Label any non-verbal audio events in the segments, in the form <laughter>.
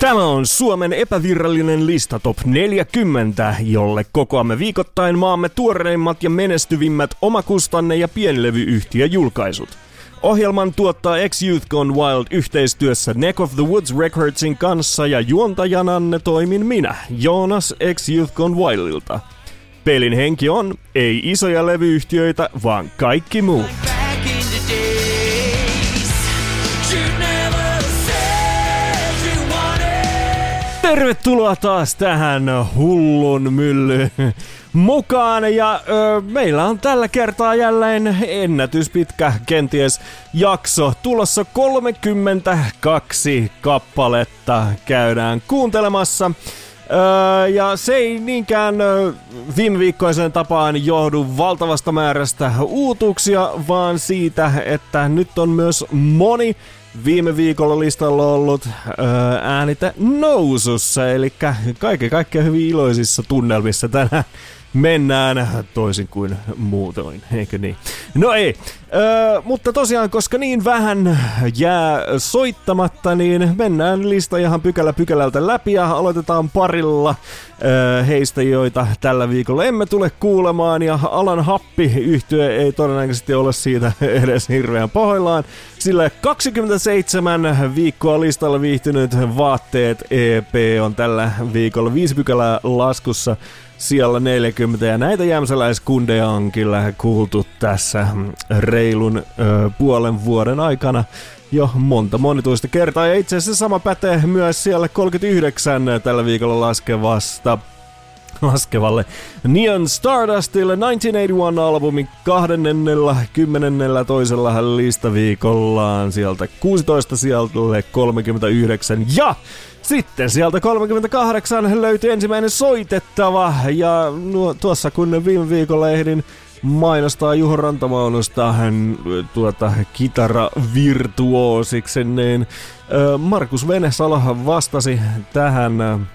Tämä on Suomen epävirallinen lista Top 40, jolle kokoamme viikoittain maamme tuoreimmat ja menestyvimmät omakustanne- ja pienlevyyhtiöjulkaisut. Ohjelman tuottaa X-Youth Gone Wild yhteistyössä Neck of the Woods Recordsin kanssa ja juontajananne toimin minä, Joonas X-Youth Gone Wildilta. Pelin henki on ei isoja levyyhtiöitä, vaan kaikki muu. Tervetuloa taas tähän hullun mylly mukaan ja ö, meillä on tällä kertaa jälleen ennätyspitkä kenties jakso tulossa 32 kappaletta käydään kuuntelemassa. Öö, ja se ei niinkään ö, viime viikkoisen tapaan johdu valtavasta määrästä uutuuksia, vaan siitä, että nyt on myös moni viime viikolla listalla ollut öö, äänite nousussa, eli kaiken kaikkiaan hyvin iloisissa tunnelmissa tänään mennään toisin kuin muutoin, eikö niin? No ei, mutta tosiaan, koska niin vähän jää soittamatta, niin mennään lista ihan pykälä pykälältä läpi ja aloitetaan parilla öö, heistä, joita tällä viikolla emme tule kuulemaan. Ja Alan Happi yhtye ei todennäköisesti ole siitä <laughs> edes hirveän pahoillaan, sillä 27 viikkoa listalla viihtynyt Vaatteet EP on tällä viikolla viisi pykälää laskussa siellä 40 ja näitä jämsäläiskundeja on kyllä kuultu tässä reilun ö, puolen vuoden aikana jo monta monituista kertaa. Ja itse asiassa sama pätee myös siellä 39 tällä viikolla laskevasta laskevalle Neon Stardustille 1981-albumin 20. toisella listaviikollaan. Sieltä 16 sieltä 39 ja sitten sieltä 38 löytyi ensimmäinen soitettava ja nuo, tuossa kun viime viikolla ehdin mainostaa Juho Rantamaunusta hän tuota kitaravirtuosiksi, niin Markus Venesalo vastasi tähän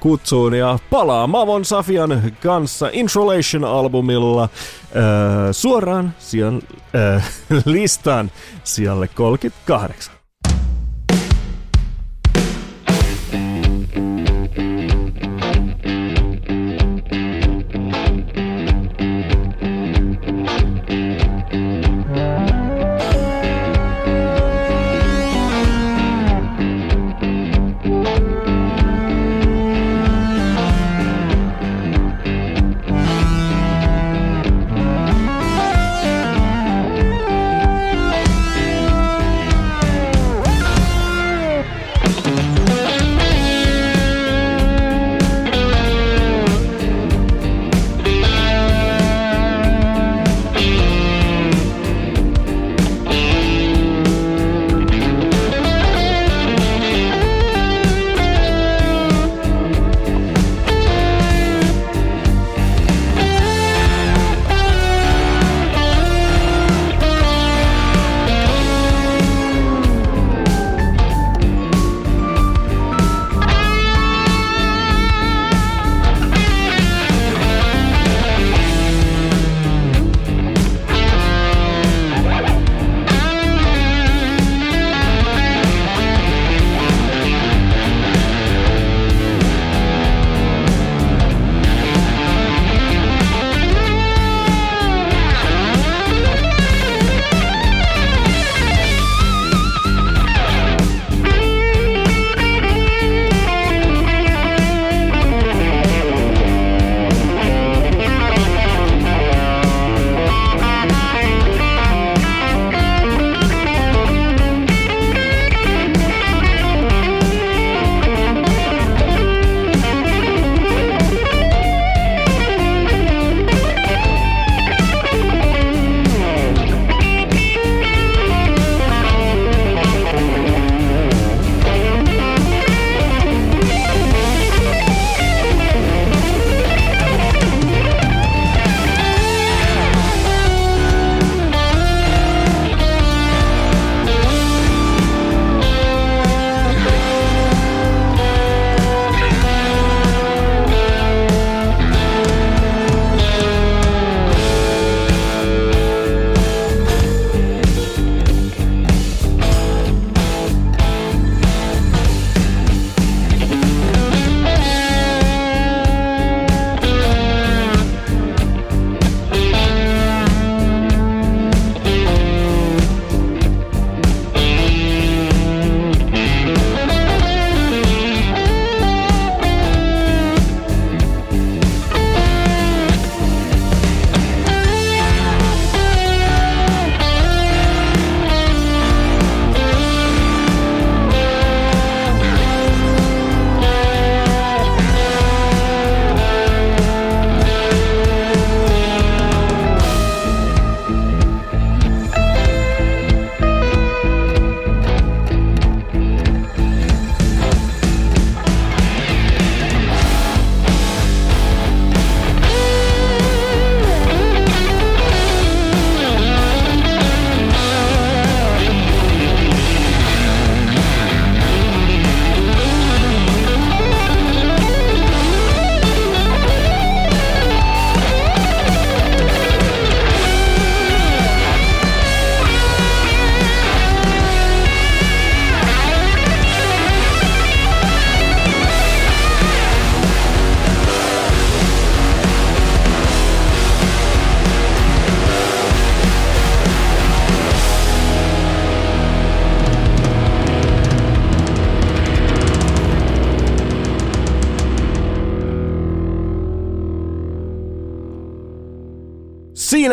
kutsuun ja palaa Mavon Safian kanssa Introlation-albumilla suoraan sijan, äh, <laughs> listaan sijalle 38.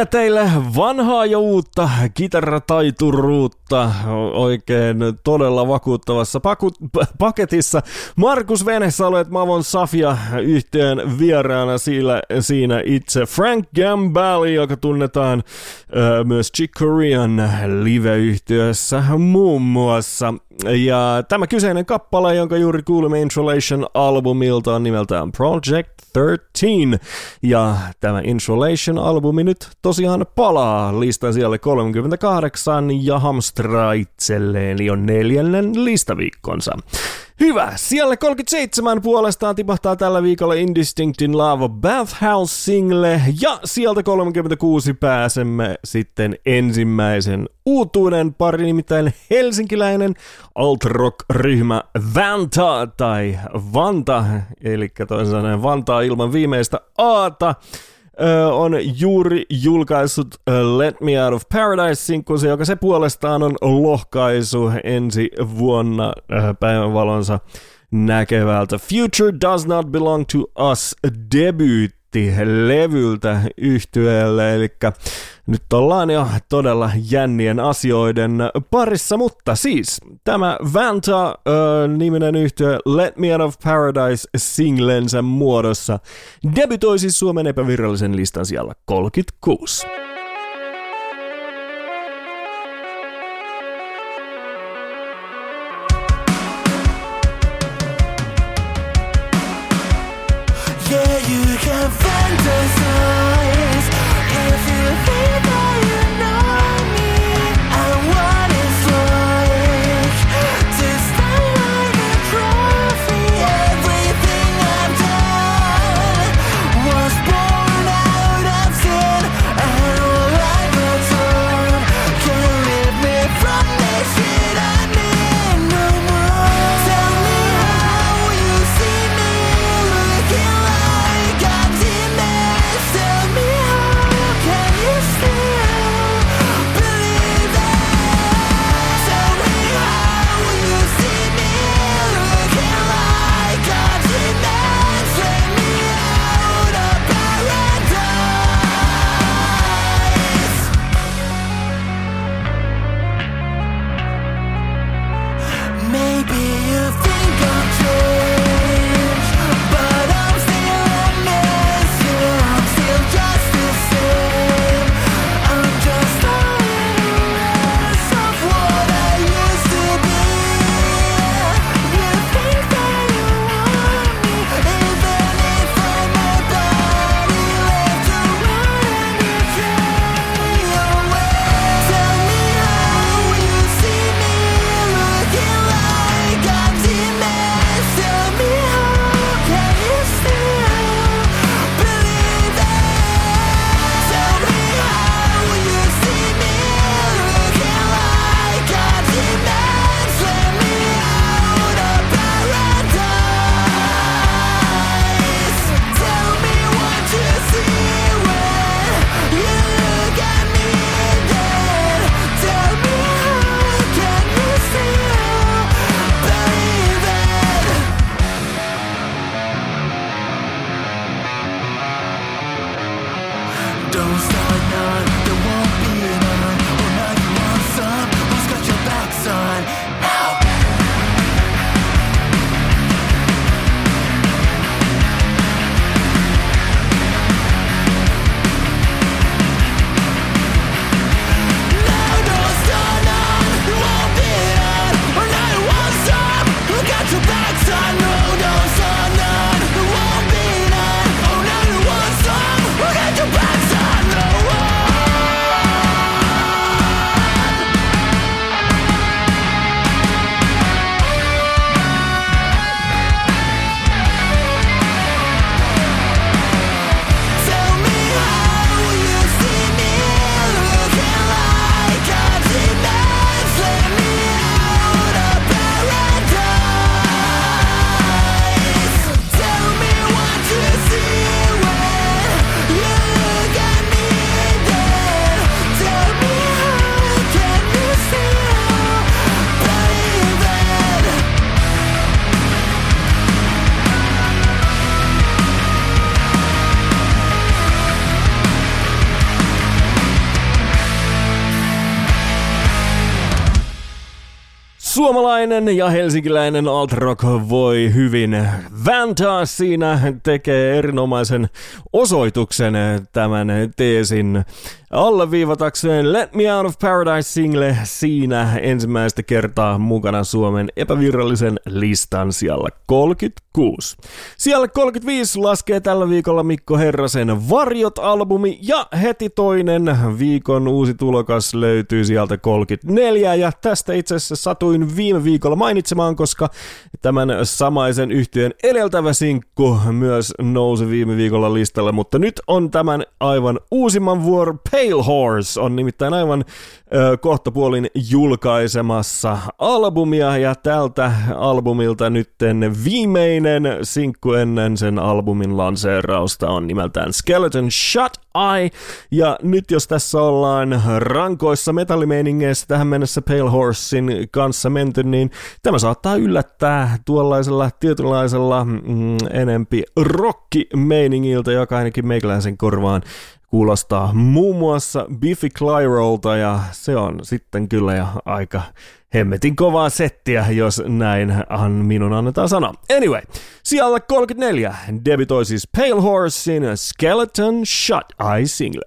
Siinä teille vanhaa ja uutta kitarataituruutta oikein todella vakuuttavassa paku- paketissa. Markus Venessä olet Mavon Safia yhteen vieraana siinä, siinä itse Frank Gambali, joka tunnetaan ö, myös Chick Korean live-yhtiössä muun muassa. Ja tämä kyseinen kappale, jonka juuri kuulimme Insulation-albumilta, on nimeltään Project 13. Ja tämä Insulation-albumi nyt tosiaan palaa listan siellä 38 ja hamstraa itselleen jo neljännen listaviikkonsa. Hyvä, siellä 37 puolestaan tipahtaa tällä viikolla Indistinctin Love Bathhouse single ja sieltä 36 pääsemme sitten ensimmäisen uutuuden pari, nimittäin helsinkiläinen alt-rock-ryhmä Vanta tai Vanta, eli toisin sanoen Vantaa ilman viimeistä aata on juuri julkaissut Let Me Out of Paradise-sinkkunsa, joka se puolestaan on lohkaisu ensi vuonna päivänvalonsa näkevältä. Future Does Not Belong to Us debut levyltä yhtyeelle, eli nyt ollaan jo todella jännien asioiden parissa, mutta siis tämä Vanta-niminen yhtye Let Me Out of Paradise singlensä muodossa debutoi siis Suomen epävirallisen listan siellä 36. myself einen Suomalainen ja helsinkiläinen alt rock voi hyvin. Vanta siinä tekee erinomaisen osoituksen tämän teesin alleviivatakseen Let Me Out of Paradise-single siinä ensimmäistä kertaa mukana Suomen epävirallisen listan siellä 36. Siellä 35 laskee tällä viikolla Mikko Herrasen Varjot-albumi ja heti toinen viikon uusi tulokas löytyy sieltä 34 ja tästä itse asiassa satuin viime viikolla mainitsemaan, koska tämän samaisen yhtiön edeltävä sinkku myös nousi viime viikolla listalle, mutta nyt on tämän aivan uusimman vuoro Pale Horse on nimittäin aivan ö, kohtapuolin julkaisemassa albumia. Ja tältä albumilta nytten viimeinen sinkku ennen sen albumin lanseerausta on nimeltään Skeleton Shut Eye ja nyt jos tässä ollaan rankoissa metallimeiningeissä tähän mennessä Pale Horsein kanssa menty, niin tämä saattaa yllättää tuollaisella tietynlaisella mm, enempi rockimeiningiltä, joka ainakin meikäläisen korvaan kuulostaa muun muassa Biffy Clyrolta ja se on sitten kyllä jo aika hemmetin kovaa settiä, jos näin minun annetaan sanoa. Anyway, siellä 34 debitoi siis Pale Horsein Skeleton Shut Eye single.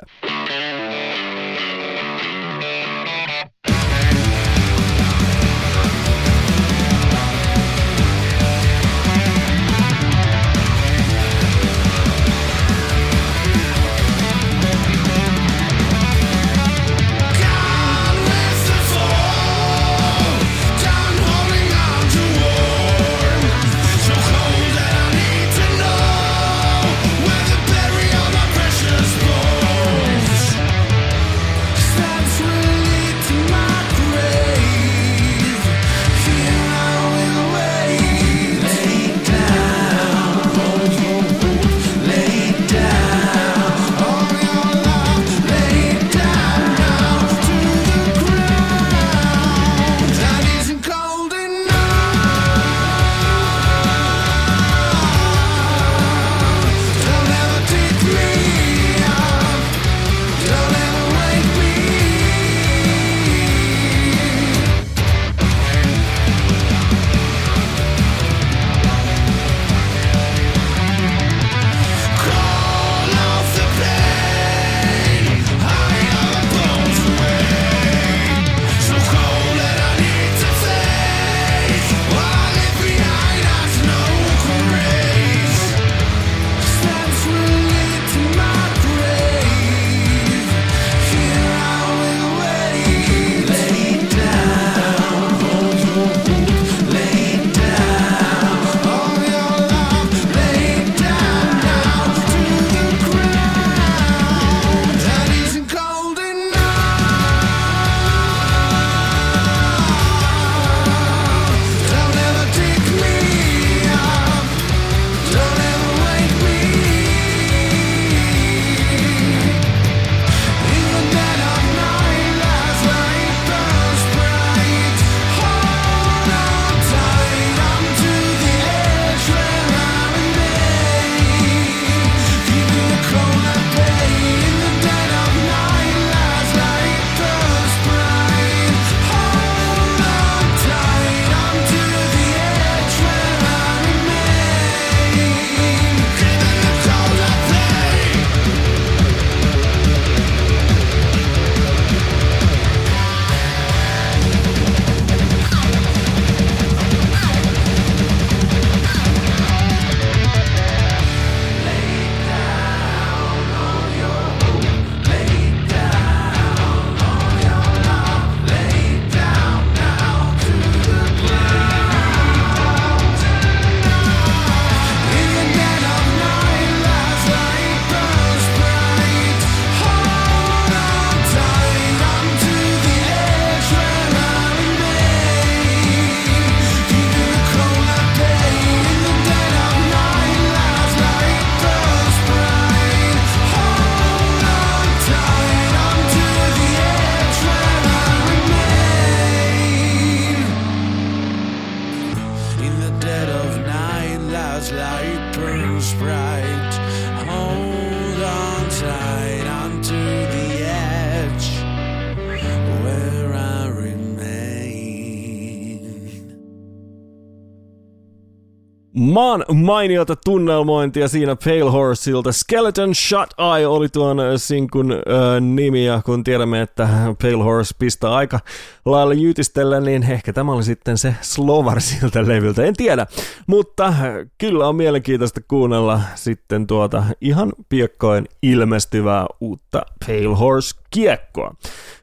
Maan mainiota tunnelmointia siinä Pale Horseilta. Skeleton Shut Eye oli tuon sinkun ö, nimi, ja kun tiedämme, että Pale Horse pistää aika lailla jytistellä, niin ehkä tämä oli sitten se slovar siltä levyltä, en tiedä. Mutta kyllä on mielenkiintoista kuunnella sitten tuota ihan piekkoin ilmestyvää uutta Pale Horse kiekkoa.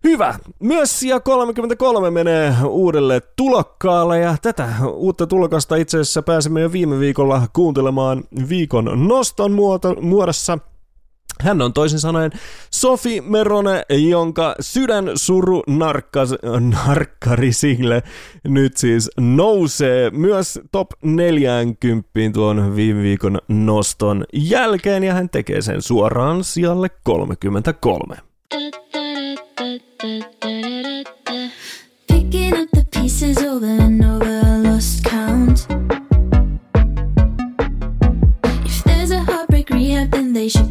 Hyvä. Myös sija 33 menee uudelle tulokkaalle ja tätä uutta tulokasta itse asiassa pääsimme jo viime viikolla kuuntelemaan viikon noston muoto, muodossa. Hän on toisin sanoen Sofi Merone, jonka sydän suru narkkas, narkkarisingle nyt siis nousee myös top 40 tuon viime viikon noston jälkeen ja hän tekee sen suoraan sijalle 33. Picking up the pieces over and they should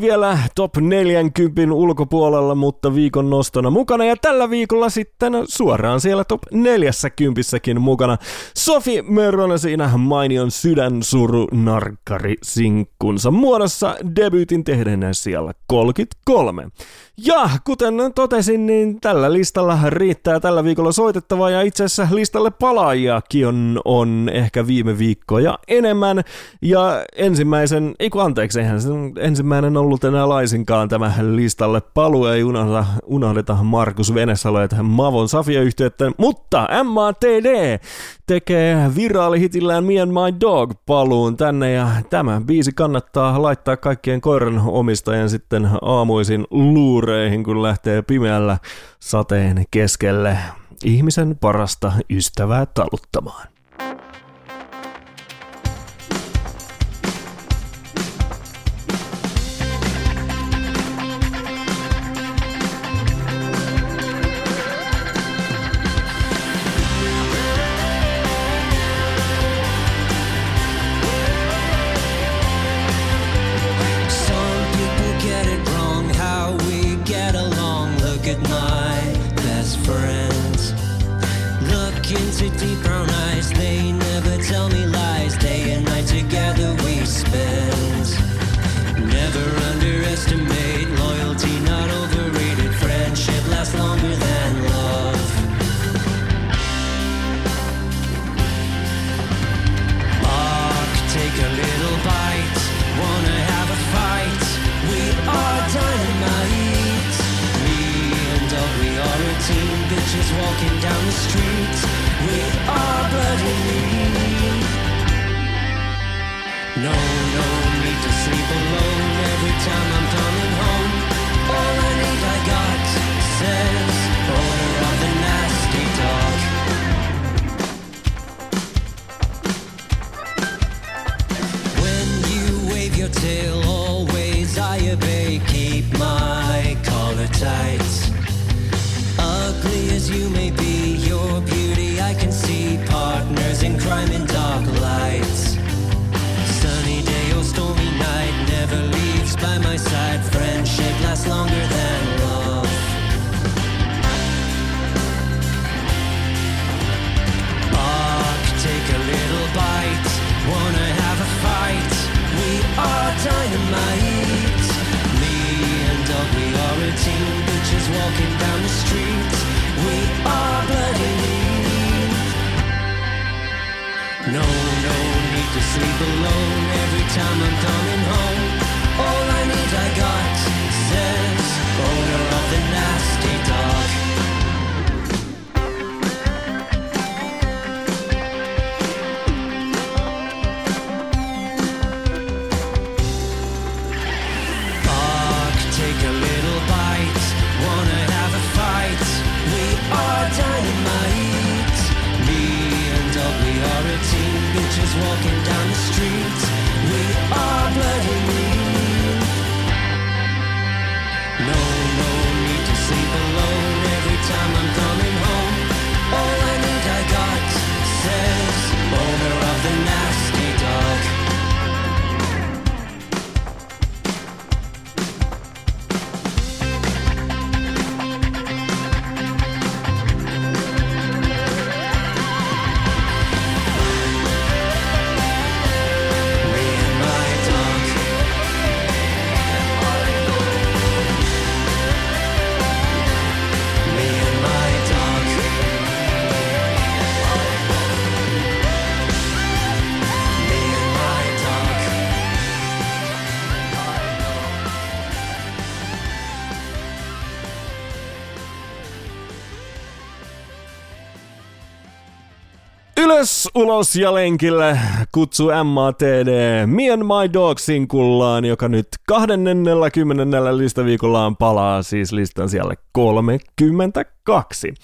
vielä top 40 ulkopuolella, mutta viikon nostona mukana ja tällä viikolla sitten suoraan siellä top 40 mukana. Sofi Merronen siinä mainion sydänsuru narkkari sinkkunsa muodossa debyytin tehdään siellä 33. Ja kuten totesin, niin tällä listalla riittää tällä viikolla soitettavaa ja itse asiassa listalle palaajiakin on, on ehkä viime viikkoja enemmän. Ja ensimmäisen, ei kun anteeksi, eihän se ensimmäinen ollut enää laisinkaan tämä listalle paluu, ei unohdeta, unohdeta Markus Venesalo ja tähän Mavon Safia-yhteyttä, mutta MATD tekee viraalihitillään Me and My Dog paluun tänne ja tämä biisi kannattaa laittaa kaikkien koiran omistajan sitten aamuisin luureihin, kun lähtee pimeällä sateen keskelle ihmisen parasta ystävää taluttamaan. Walking down the street. We are bloody lean. No, no need to sleep alone every time I'm coming home. All I need I got says owner of the nasty dog. When you wave your tail, always I obey. Keep my collar tight. You may be, your beauty I can see. Partners in crime in dark lights. Sunny day or stormy night never leaves by my side. Friendship lasts longer than ulos ja lenkille kutsu MATD and My Dog sinkullaan, joka nyt 20. listaviikollaan palaa siis listan siellä 32.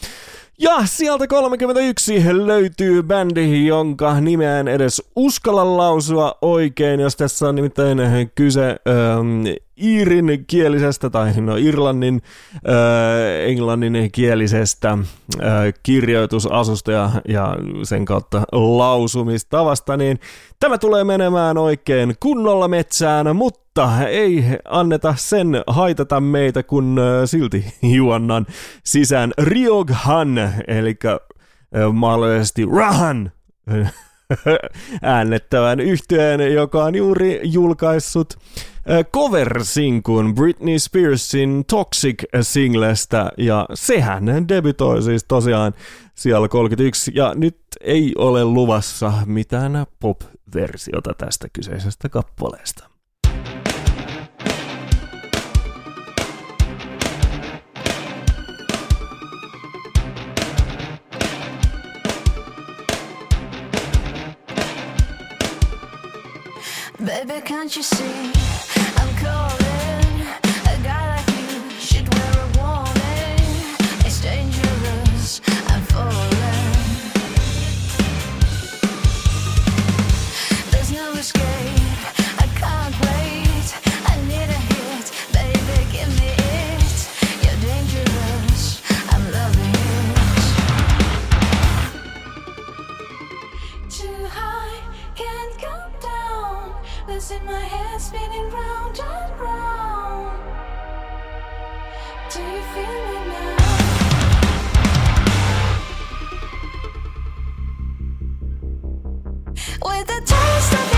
Ja sieltä 31 löytyy bändi, jonka nimeä en edes uskalla lausua oikein, jos tässä on nimittäin kyse ähm, iirin kielisestä tai no irlannin, äh, englannin kielisestä äh, kirjoitusasusta ja, ja sen kautta lausumistavasta, niin tämä tulee menemään oikein kunnolla metsään, mutta ei anneta sen haitata meitä, kun äh, silti juonnan sisään Rioghan, eli äh, mahdollisesti Rahan <laughs> äännettävän yhtyeen, joka on juuri julkaissut äh, cover-sinkun Britney Spearsin Toxic-singlestä, ja sehän debytoi siis tosiaan siellä 31, ja nyt ei ole luvassa mitään pop-versiota tästä kyseisestä kappaleesta. Baby, can't you see Losing my head spinning round and round. Do you feel me now? With the taste of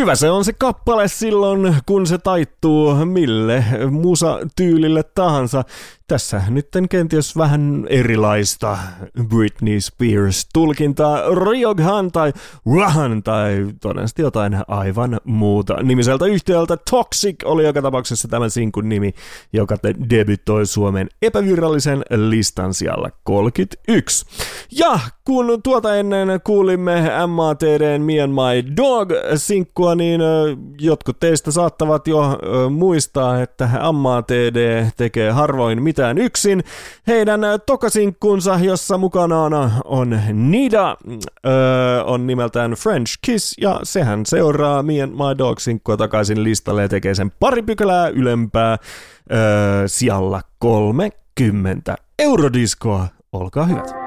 Hyvä se on se kappale silloin, kun se taittuu mille musa-tyylille tahansa. Tässä nyt kenties vähän erilaista Britney Spears-tulkintaa. Ryoghan tai Rahan tai todennäköisesti jotain aivan muuta. Nimiseltä yhtiöltä Toxic oli joka tapauksessa tämän sinkun nimi, joka debytoi Suomen epävirallisen listan siellä 31. Ja kun tuota ennen kuulimme MATDn Me and My Dog-sinkkua, niin jotkut teistä saattavat jo muistaa, että MATD tekee harvoin mitään yksin. Heidän tokasinkkunsa, jossa mukana on, Nida, ö, on nimeltään French Kiss, ja sehän seuraa Me and My Dog-sinkkua takaisin listalle ja tekee sen pari pykälää ylempää ö, sijalla 30 eurodiskoa. Olkaa hyvät.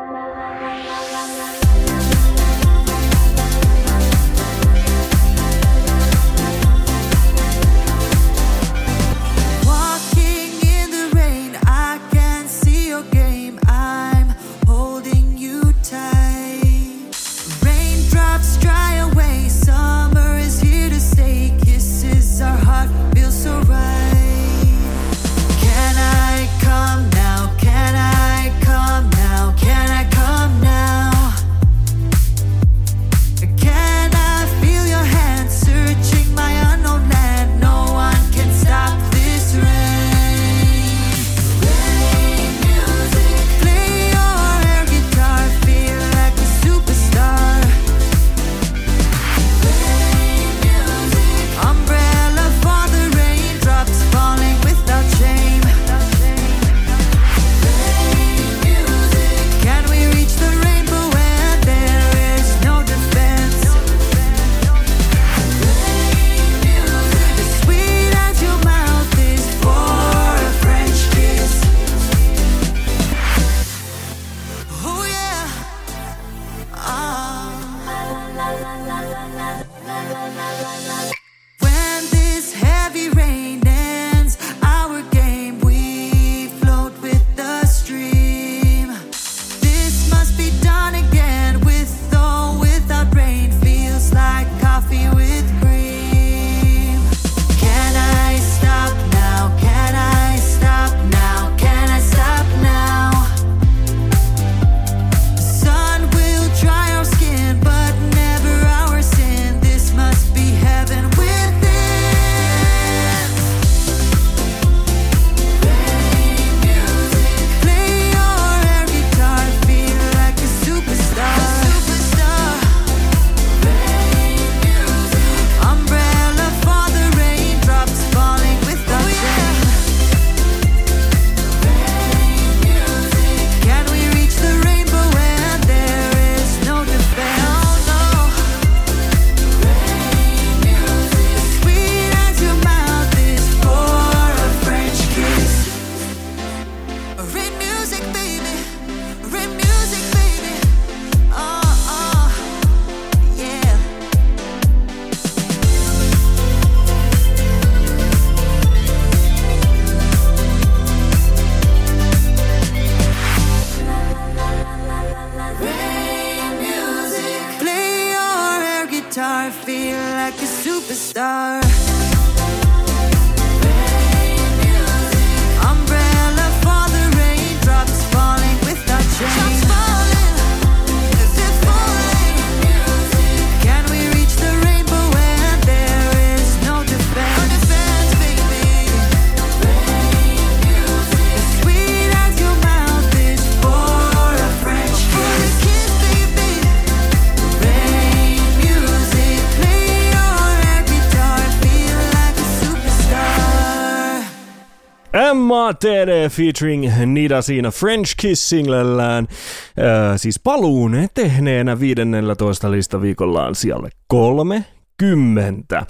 MATD featuring Nida siinä French Kiss-singlellään, äh, siis paluun tehneenä 15 listaviikollaan sijalle 30.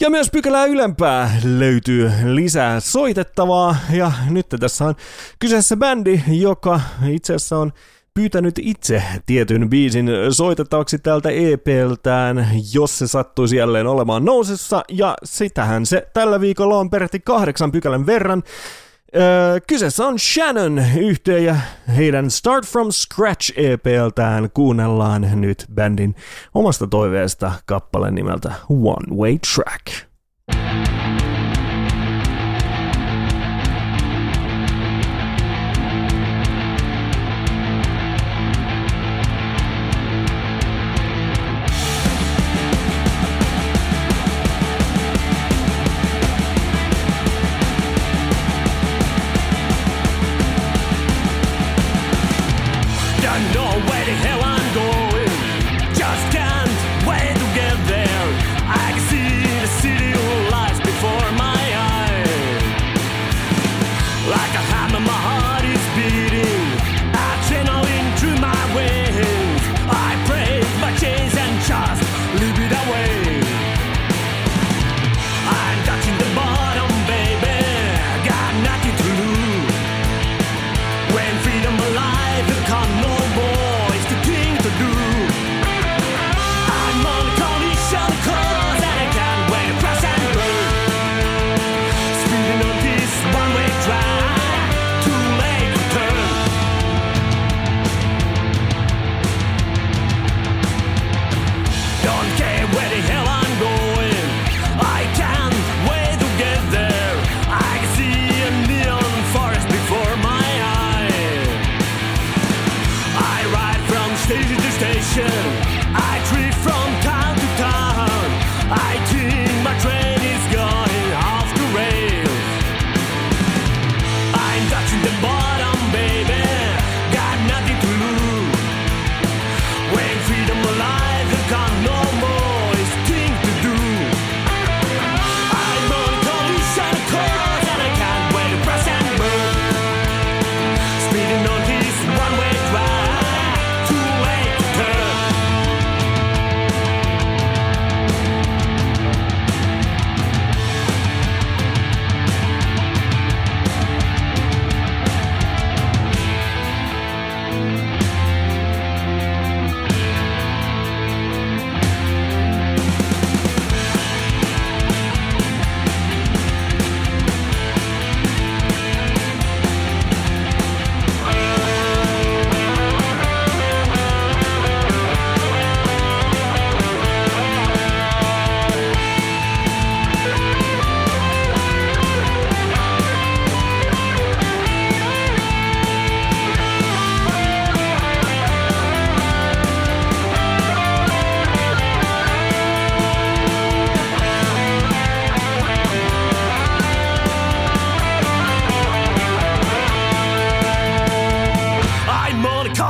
Ja myös pykälää ylempää löytyy lisää soitettavaa, ja nyt tässä on kyseessä bändi, joka itse asiassa on pyytänyt itse tietyn biisin soitettavaksi tältä EPltään, jos se sattuisi jälleen olemaan nousessa, ja sitähän se tällä viikolla on peräti kahdeksan pykälän verran. Kyseessä on Shannon yhteen ja heidän Start From Scratch EPltään kuunnellaan nyt bändin omasta toiveesta kappale nimeltä One Way Track. Don't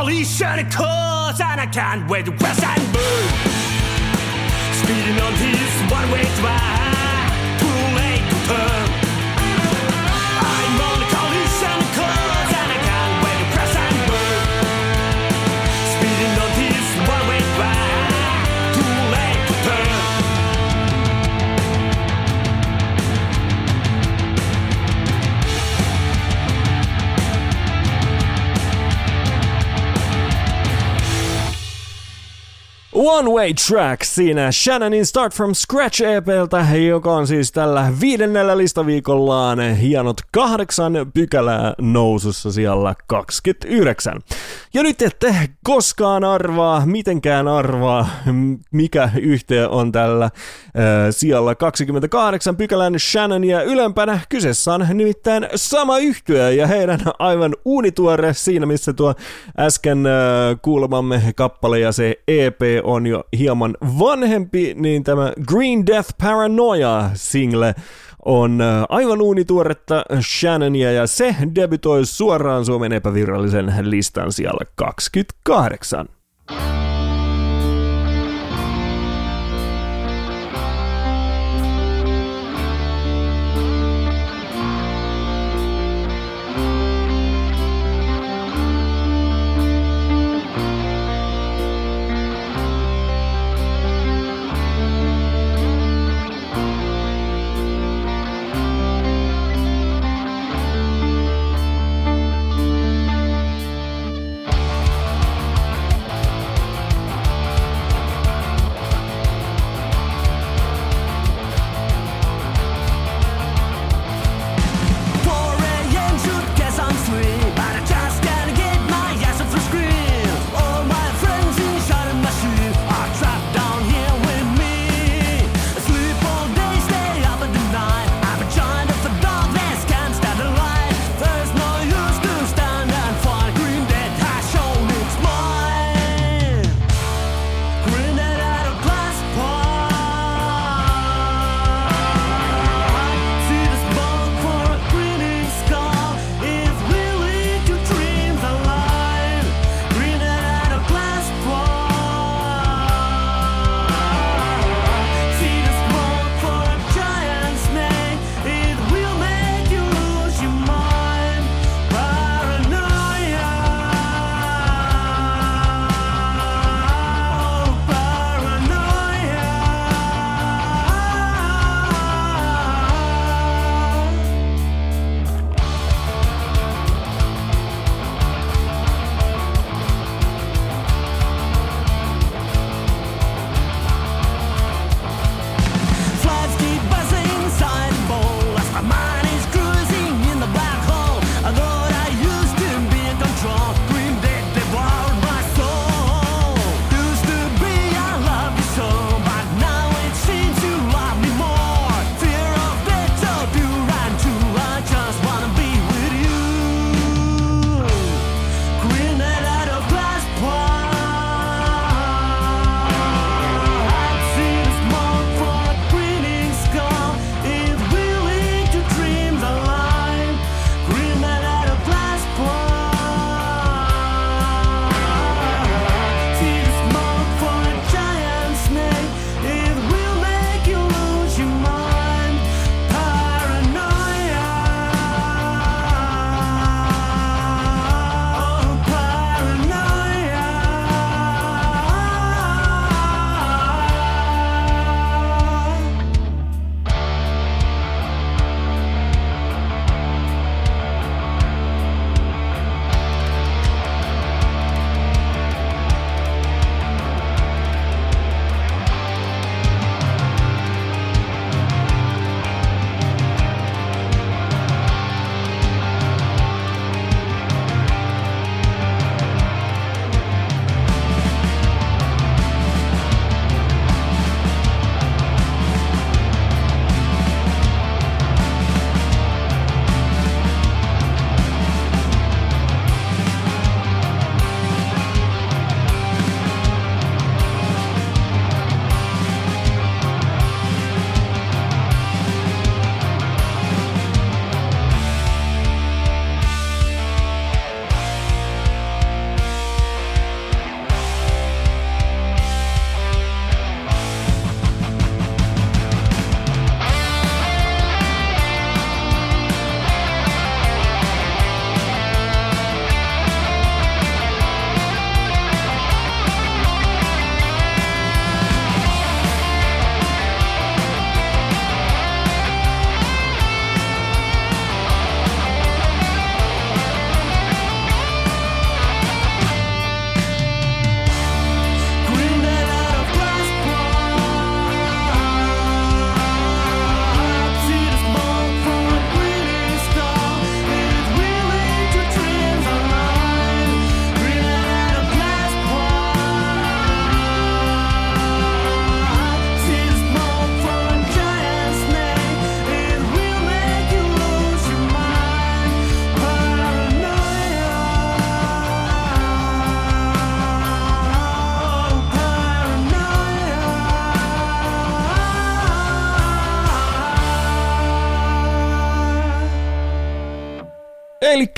I'm on a collision course and I can't wait to press and burn. Speeding on this one-way drive, One Way Track siinä Shannonin Start From Scratch EPltä, joka on siis tällä viidennellä listaviikollaan hienot kahdeksan pykälää nousussa siellä 29. Ja nyt ette koskaan arvaa, mitenkään arvaa, mikä yhteen on tällä äh, siellä 28 pykälän Shannonia ylempänä. Kyseessä on nimittäin sama yhtyö ja heidän aivan uunituore siinä, missä tuo äsken äh, kuulemamme kappale ja se EP on jo hieman vanhempi, niin tämä Green Death Paranoia single on äh, aivan uunituoretta Shannonia ja se debytoi suoraan Suomen epävirallisen listan siellä 28.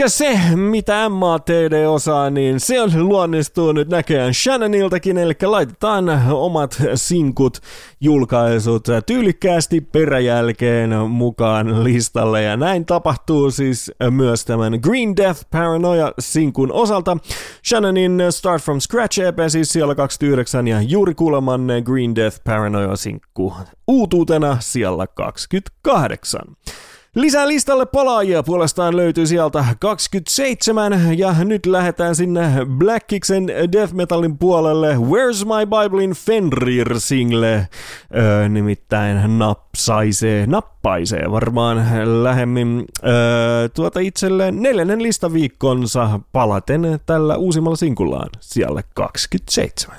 Eli se, mitä MATD osaa, niin se on luonnistuu nyt näköjään Shannoniltakin, eli laitetaan omat sinkut, julkaisut tyylikkäästi peräjälkeen mukaan listalle, ja näin tapahtuu siis myös tämän Green Death Paranoia-sinkun osalta. Shannonin Start From Scratch EP siis siellä 29, ja juuri kuulemanne Green Death Paranoia-sinkku uutuutena siellä 28. Lisää listalle palaajia puolestaan löytyy sieltä 27 ja nyt lähdetään sinne Black Kixen death metalin puolelle. Where's My Biblein Fenrir single? Öö, nimittäin napsaisee, nappaisee varmaan lähemmin. Öö, tuota itselleen neljännen listaviikkonsa palaten tällä uusimmalla sinkullaan. Siellä 27.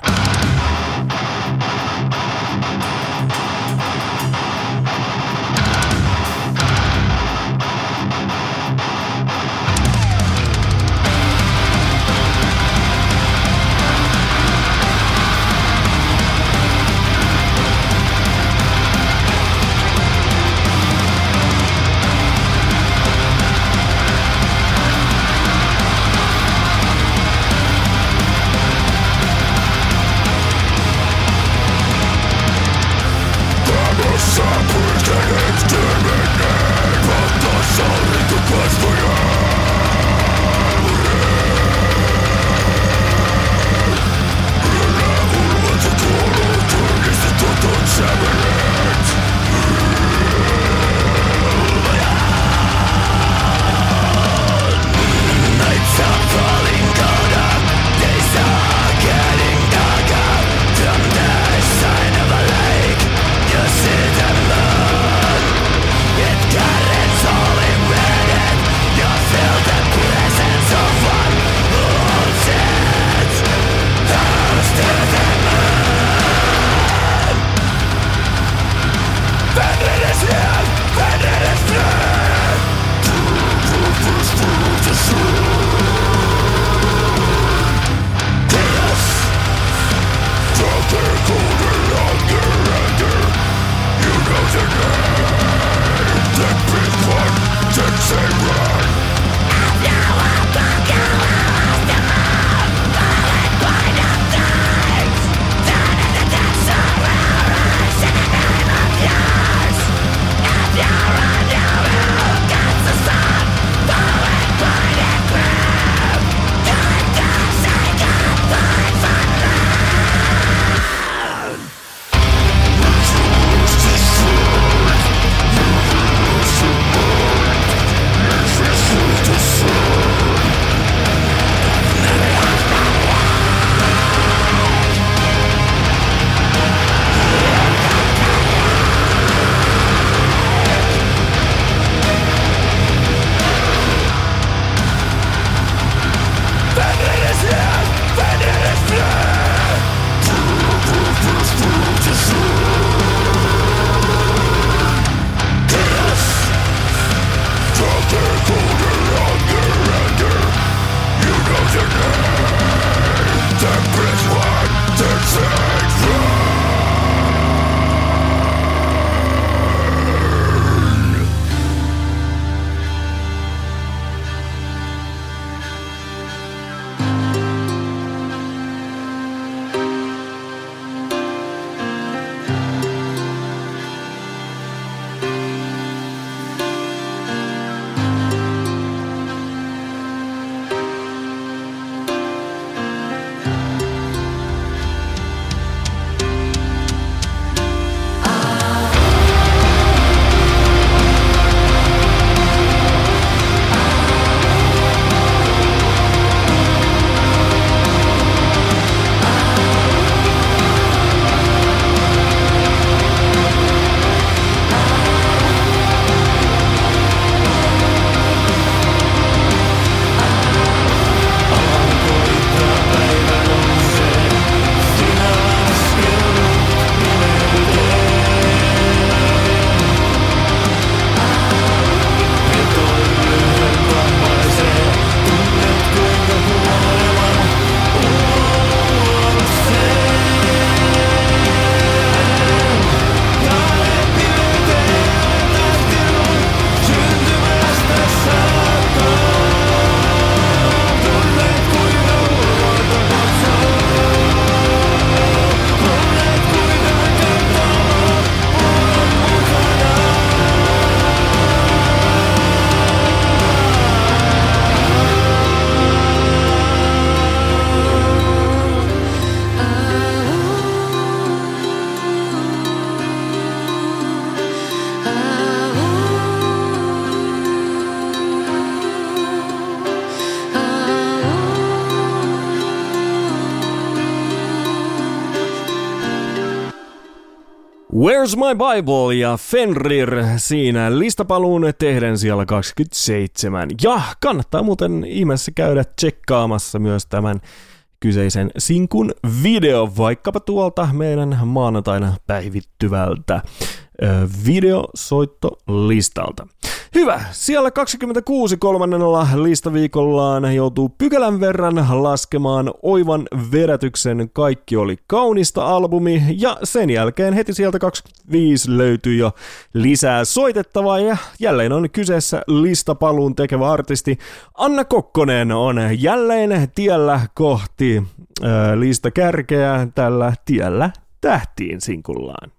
Where's My Bible ja Fenrir siinä listapaluun tehden siellä 27. Ja kannattaa muuten ihmeessä käydä tsekkaamassa myös tämän kyseisen sinkun video, vaikkapa tuolta meidän maanantaina päivittyvältä videosoittolistalta. Hyvä, siellä 26 kolmannella listaviikollaan joutuu pykälän verran laskemaan oivan vedätyksen. Kaikki oli kaunista albumi ja sen jälkeen heti sieltä 25 löytyy jo lisää soitettavaa ja jälleen on kyseessä listapaluun tekevä artisti. Anna Kokkonen on jälleen tiellä kohti ö, lista kärkeä tällä tiellä tähtiin sinkullaan.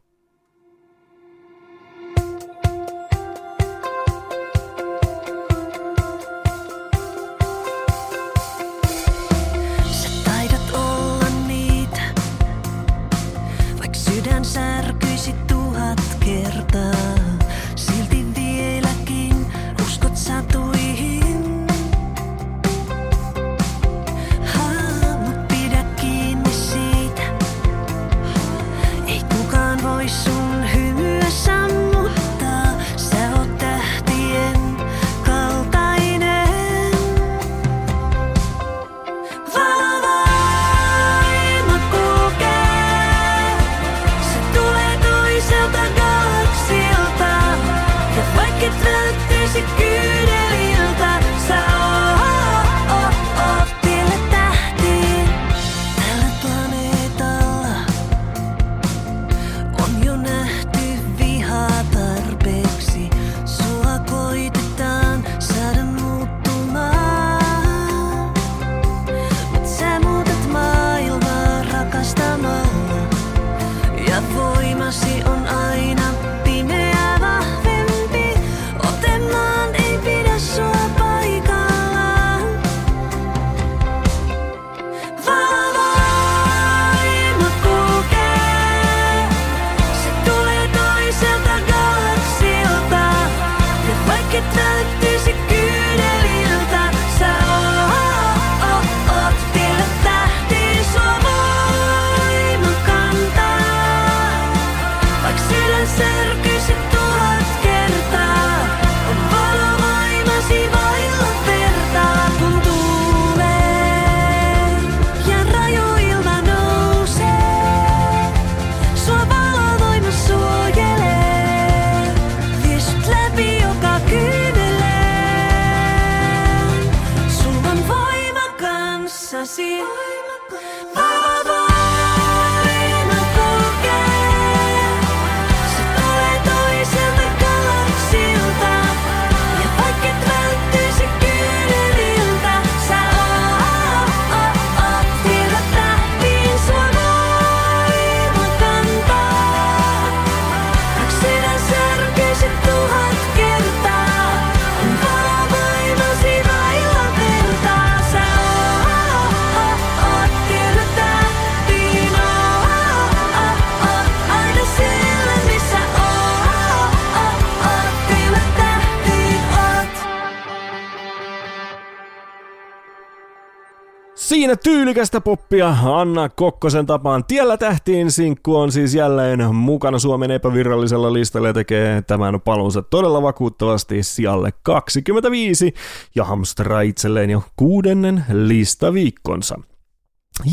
Tyylikästä poppia Anna Kokkosen tapaan Tiellä tähtiin sinkku on siis jälleen mukana Suomen epävirallisella listalla ja tekee tämän palunsa todella vakuuttavasti sijalle 25 ja hamstraa itselleen jo kuudennen listaviikkonsa.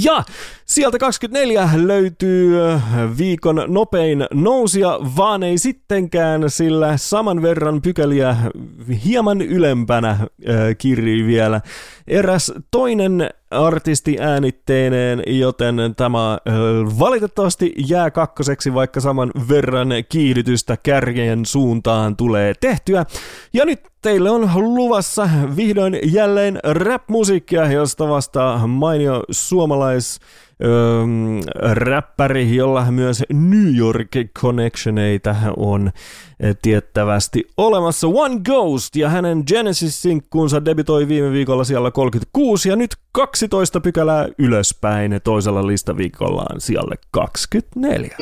Ja sieltä 24 löytyy äh, viikon nopein nousia, vaan ei sittenkään, sillä saman verran pykäliä hieman ylempänä äh, kirjii vielä eräs toinen artisti äänitteineen, joten tämä äh, valitettavasti jää kakkoseksi, vaikka saman verran kiihdytystä kärjen suuntaan tulee tehtyä. Ja nyt teille on luvassa vihdoin jälleen rap-musiikkia, josta vastaa mainio suomalais öö, räppäri, jolla myös New York Connectioneita on eh, tiettävästi olemassa. One Ghost ja hänen Genesis-sinkkuunsa debitoi viime viikolla siellä 36 ja nyt 12 pykälää ylöspäin toisella listaviikollaan sijalle 24.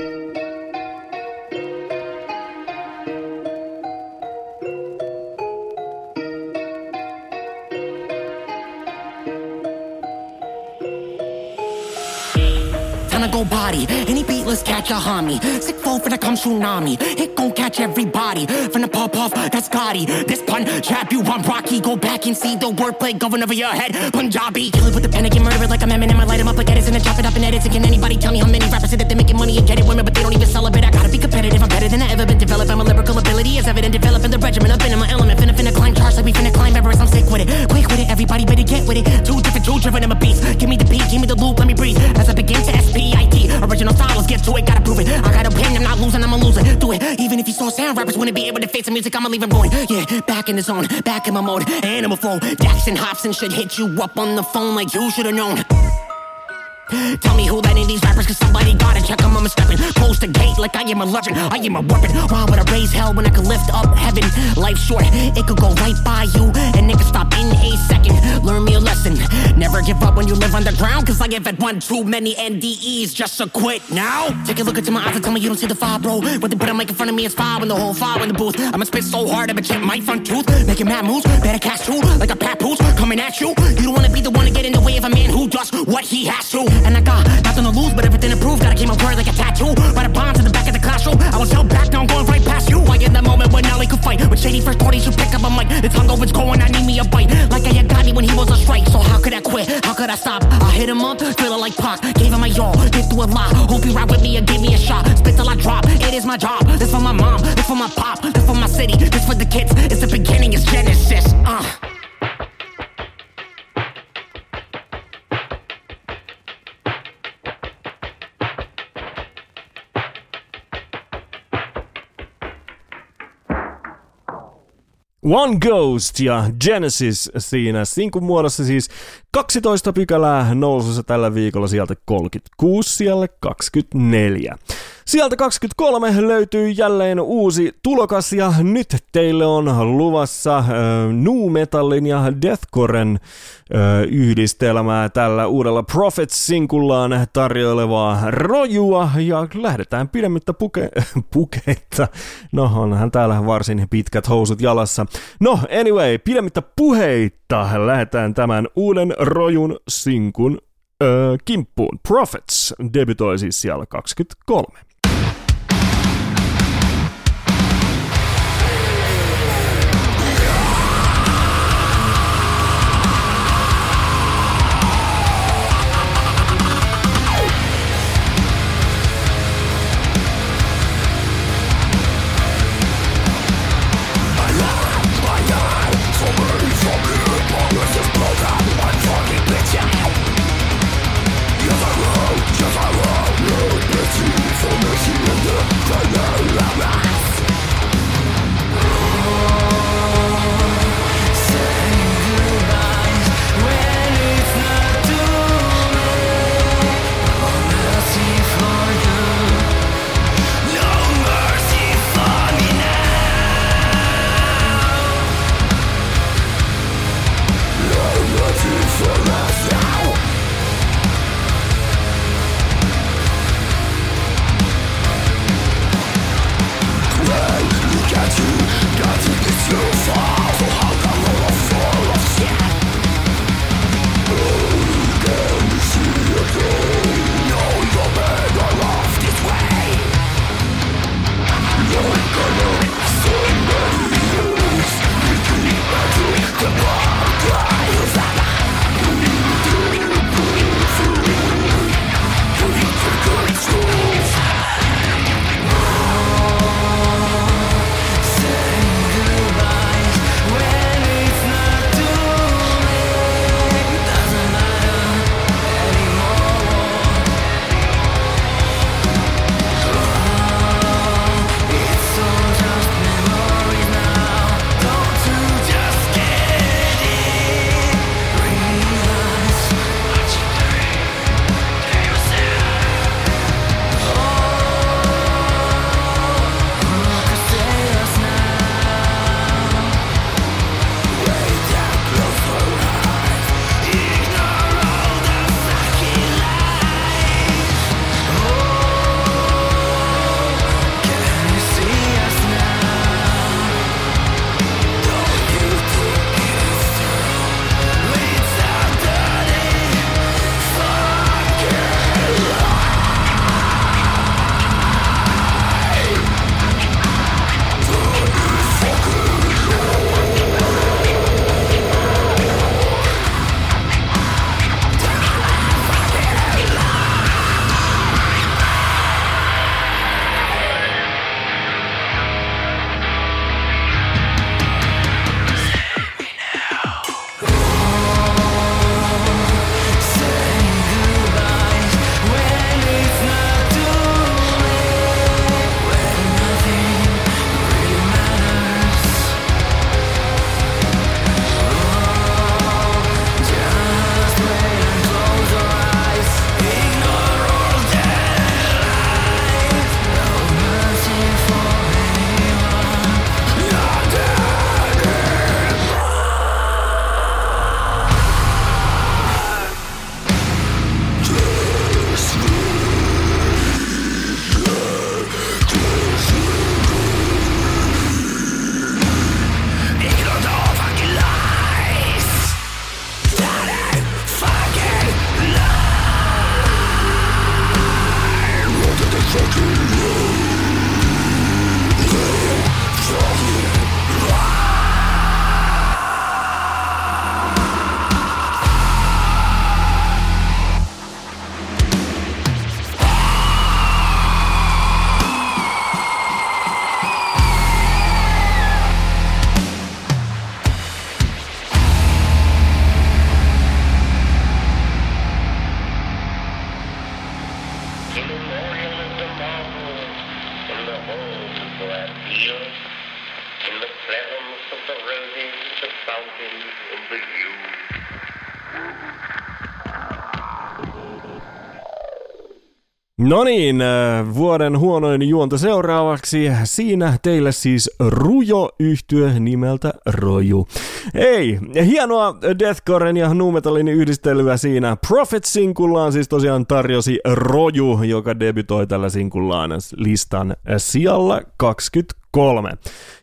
Tänä go body. Any beatless catch a homie. Sick flow for the come tsunami. It gon' catch everybody. From the pop off, that's Gotti. This pun trap you on Rocky. Go back and see the wordplay going over your head. Punjabi. Kill it with the pen again, murder it like I'm Eminem. I light 'em up like Edison and chop it up and edit. Can anybody tell me how many rappers say that they're making money and getting women, but they don't even celebrate? I gotta be competitive. I'm better than I ever been developed. I'm a lyrical ability is evident. Developing the regimen. I've been in my element. Finna finna climb charts like we finna climb Everest. I'm sick with it. Quick with it. Everybody better get with it. Too different, too driven. I'm a beast. Give me the beat, give me the loop, let me breathe. As I begin to S-P-I-T. Original style, let's get to it. Gotta prove it. I got a pen, I'm not losing, I'm a loser. Do it. Even if you saw sound, rappers wouldn't be able to face the music. I'ma leave it ruined. Yeah, back in the zone, back in my mode. Animal flow. Jackson Hobson should hit you up on the phone like you should've known. Tell me who let in these rappers, cause somebody gotta check them. I'm stepping. Close the gate like I am a legend. I am a weapon. Why would I raise hell when I could lift up heaven? Life short, it could go right by you, and it could stop in a second. Learn me a lesson. Never give up when you live underground, cause I have had one too many NDEs just to quit now. Take a look into my eyes and tell me you don't see the fire, bro. What they put a mic in front of me it's fire when the whole fire in the booth. I'ma spit so hard, I'ma chip my front tooth. Making mad moves, better catch two, like a papoose coming at you. You don't wanna be the one to get in the way of a man who does what he has to. And I got nothing to lose, but everything to prove. Gotta keep my word like a tattoo. By the bonds in the back of the classroom, I was held back, now I'm going right past you. I in the moment when Nelly could fight. With shady first parties, you pick up a mic. The tongue always going, I need me a bite. Like I had Gotti when he was a strike. So how could I quit? How could I stop? I hit him up, feeling like Pac. Gave him my all, get through a lot. Hope you ride with me and give me a shot. Spit till I drop. It is my job. This for my mom, this for my pop, this for my city, this for the kids. It's the beginning, it's Genesis. Uh. One Ghost ja Genesis siinä sinkun muodossa siis 12 pykälää nousussa tällä viikolla sieltä 36 siellä 24. Sieltä 23 löytyy jälleen uusi tulokas ja nyt teille on luvassa äh, nu metallin ja deathcoren äh, yhdistelmää tällä uudella Prophets-sinkullaan tarjoilevaa rojua ja lähdetään pidemmittä puke- <laughs> pukeita. No onhan täällä varsin pitkät housut jalassa. No anyway, pidemmittä puheitta lähdetään tämän uuden rojun sinkun öö, kimppuun. Prophets debytoi siis siellä 23. No niin, äh, vuoden huonoin juonto seuraavaksi. Siinä teille siis Rujo yhtye nimeltä Roju. Ei, hienoa Deathcoren ja Nu Metalin yhdistelyä siinä. Prophet sinkullaan siis tosiaan tarjosi Roju, joka debytoi tällä sinkullaan listan sijalla 23.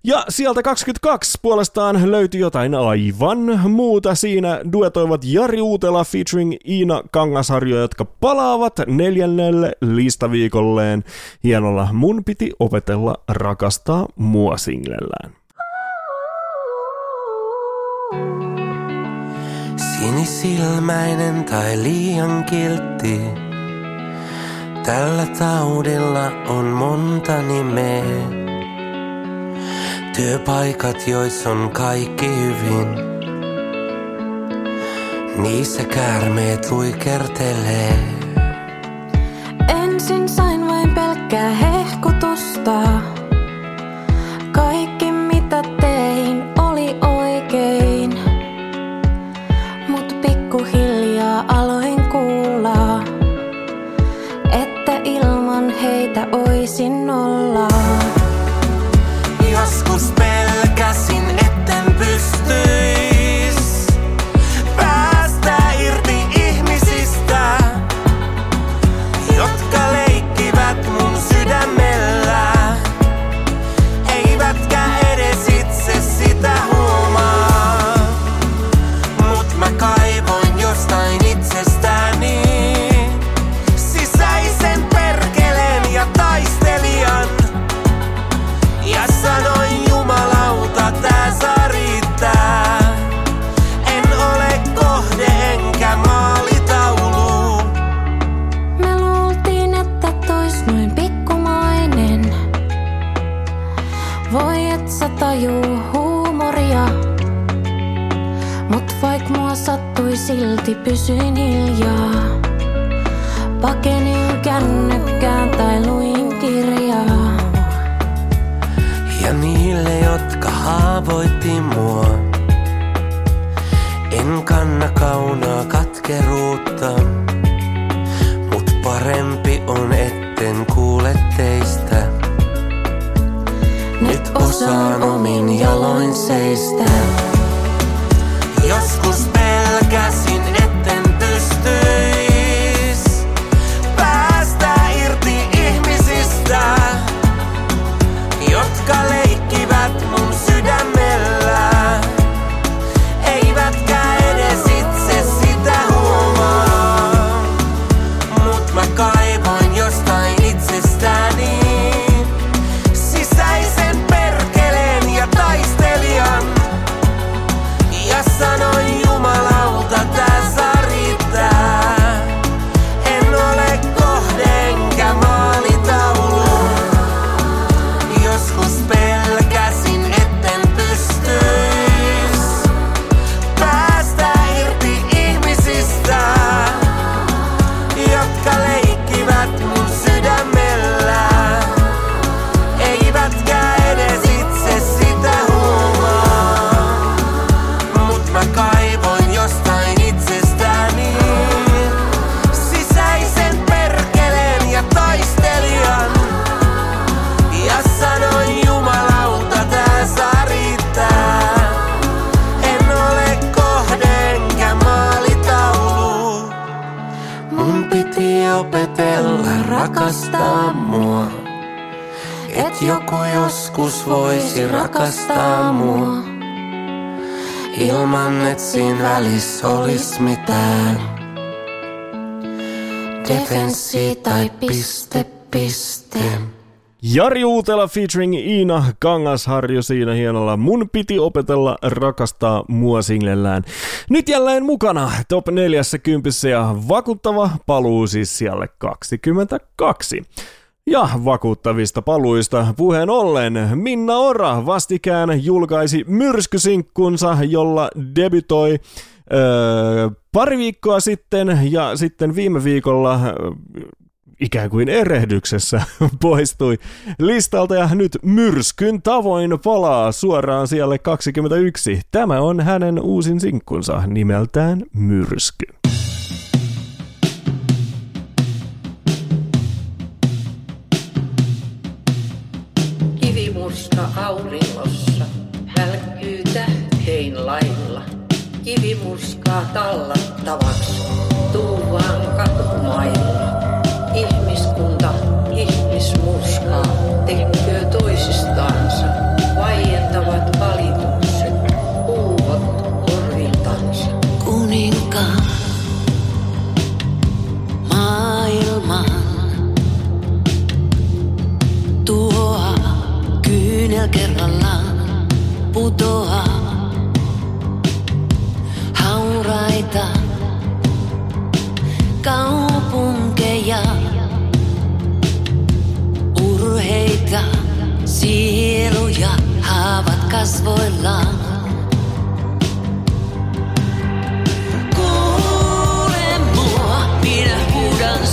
Ja sieltä 22 puolestaan löytyi jotain aivan muuta. Siinä duetoivat Jari Uutela featuring Iina Kangasharjo, jotka palaavat neljännelle listaviikolleen hienolla Mun piti opetella rakastaa mua singlellään. Sinisilmäinen tai liian kiltti. Tällä taudilla on monta nimeä. Työpaikat, joissa on kaikki hyvin. Niissä käärmeet luikertelee. Ensin sain vain pelkkää hehkutusta. Kaikki mitä tein oli oikein. Mut pikkuhiljaa aloin kuulla, että ilman heitä oisin nollaa. Silti pysyin hiljaa. Pakenin kännykkään tai luin kirjaa. Ja niille, jotka haavoitti mua. En kanna kaunaa katkeruutta. Mut parempi on, etten kuule teistä. Nyt osaan omin jaloin seistä. Joskus pelkäsin, jotka rakastaa mua. Et joku joskus voisi rakastaa mua. Ilman et siinä välissä olis mitään. Defenssi tai piste piste. Jari Uutela featuring Iina Kangasharju siinä hienolla Mun piti opetella rakastaa mua singlellään. Nyt jälleen mukana top 40 ja vakuuttava paluu siis siellä 22. Ja vakuuttavista paluista puheen ollen Minna Ora vastikään julkaisi myrskysinkkunsa, jolla debytoi öö, pari viikkoa sitten ja sitten viime viikolla öö, ikään kuin erehdyksessä <laughs> poistui listalta ja nyt myrskyn tavoin palaa suoraan siellä 21. Tämä on hänen uusin sinkkunsa nimeltään Myrsky. Kivimusta aurinkossa välkkyy tähtein lailla. Kivimurskaa tallattavaksi tuuvaan katumailla. Kyynel kerrallaan putoaa hauraita kaupunkeja, urheita sieluja haavat kasvoillaan. Kuule mua, minä huudan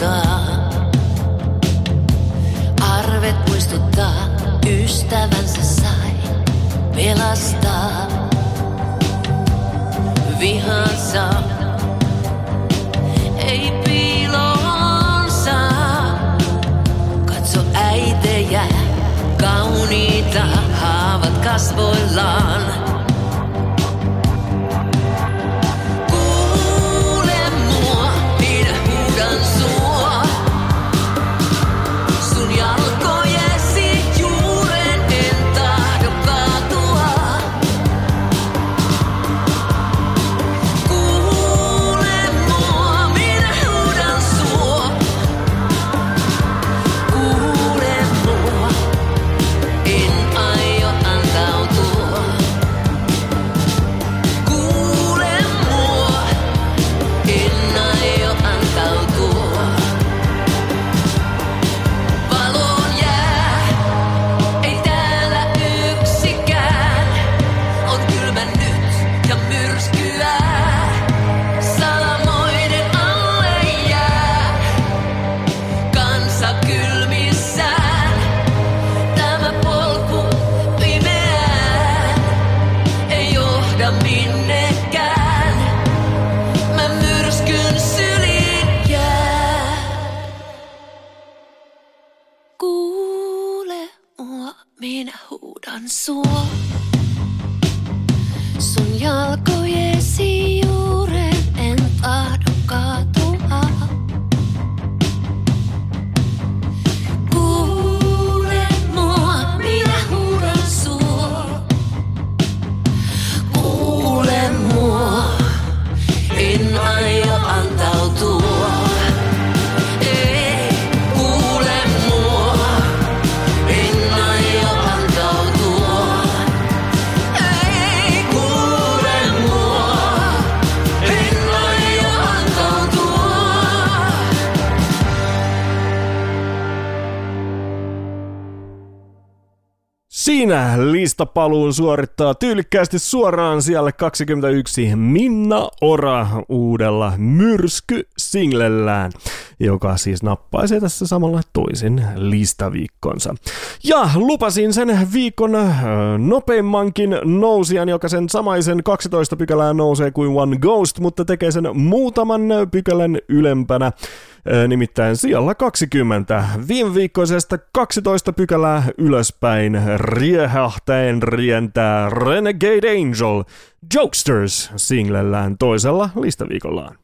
pelottaa. Arvet muistuttaa, ystävänsä sai pelastaa. Vihansa ei piiloon saa. Katso äitejä, kauniita haavat kasvoillaan. Huudan Siinä listapaluun suorittaa tyylikkäästi suoraan siellä 21 Minna Ora uudella myrsky-singlellään, joka siis nappaisi tässä samalla toisen listaviikkonsa. Ja lupasin sen viikon ö, nopeimmankin nousijan, joka sen samaisen 12 pykälää nousee kuin One Ghost, mutta tekee sen muutaman pykälän ylempänä. Nimittäin sijalla 20. Viime viikkoisesta 12 pykälää ylöspäin riehahtaen rientää Renegade Angel Jokesters singlellään toisella listaviikollaan.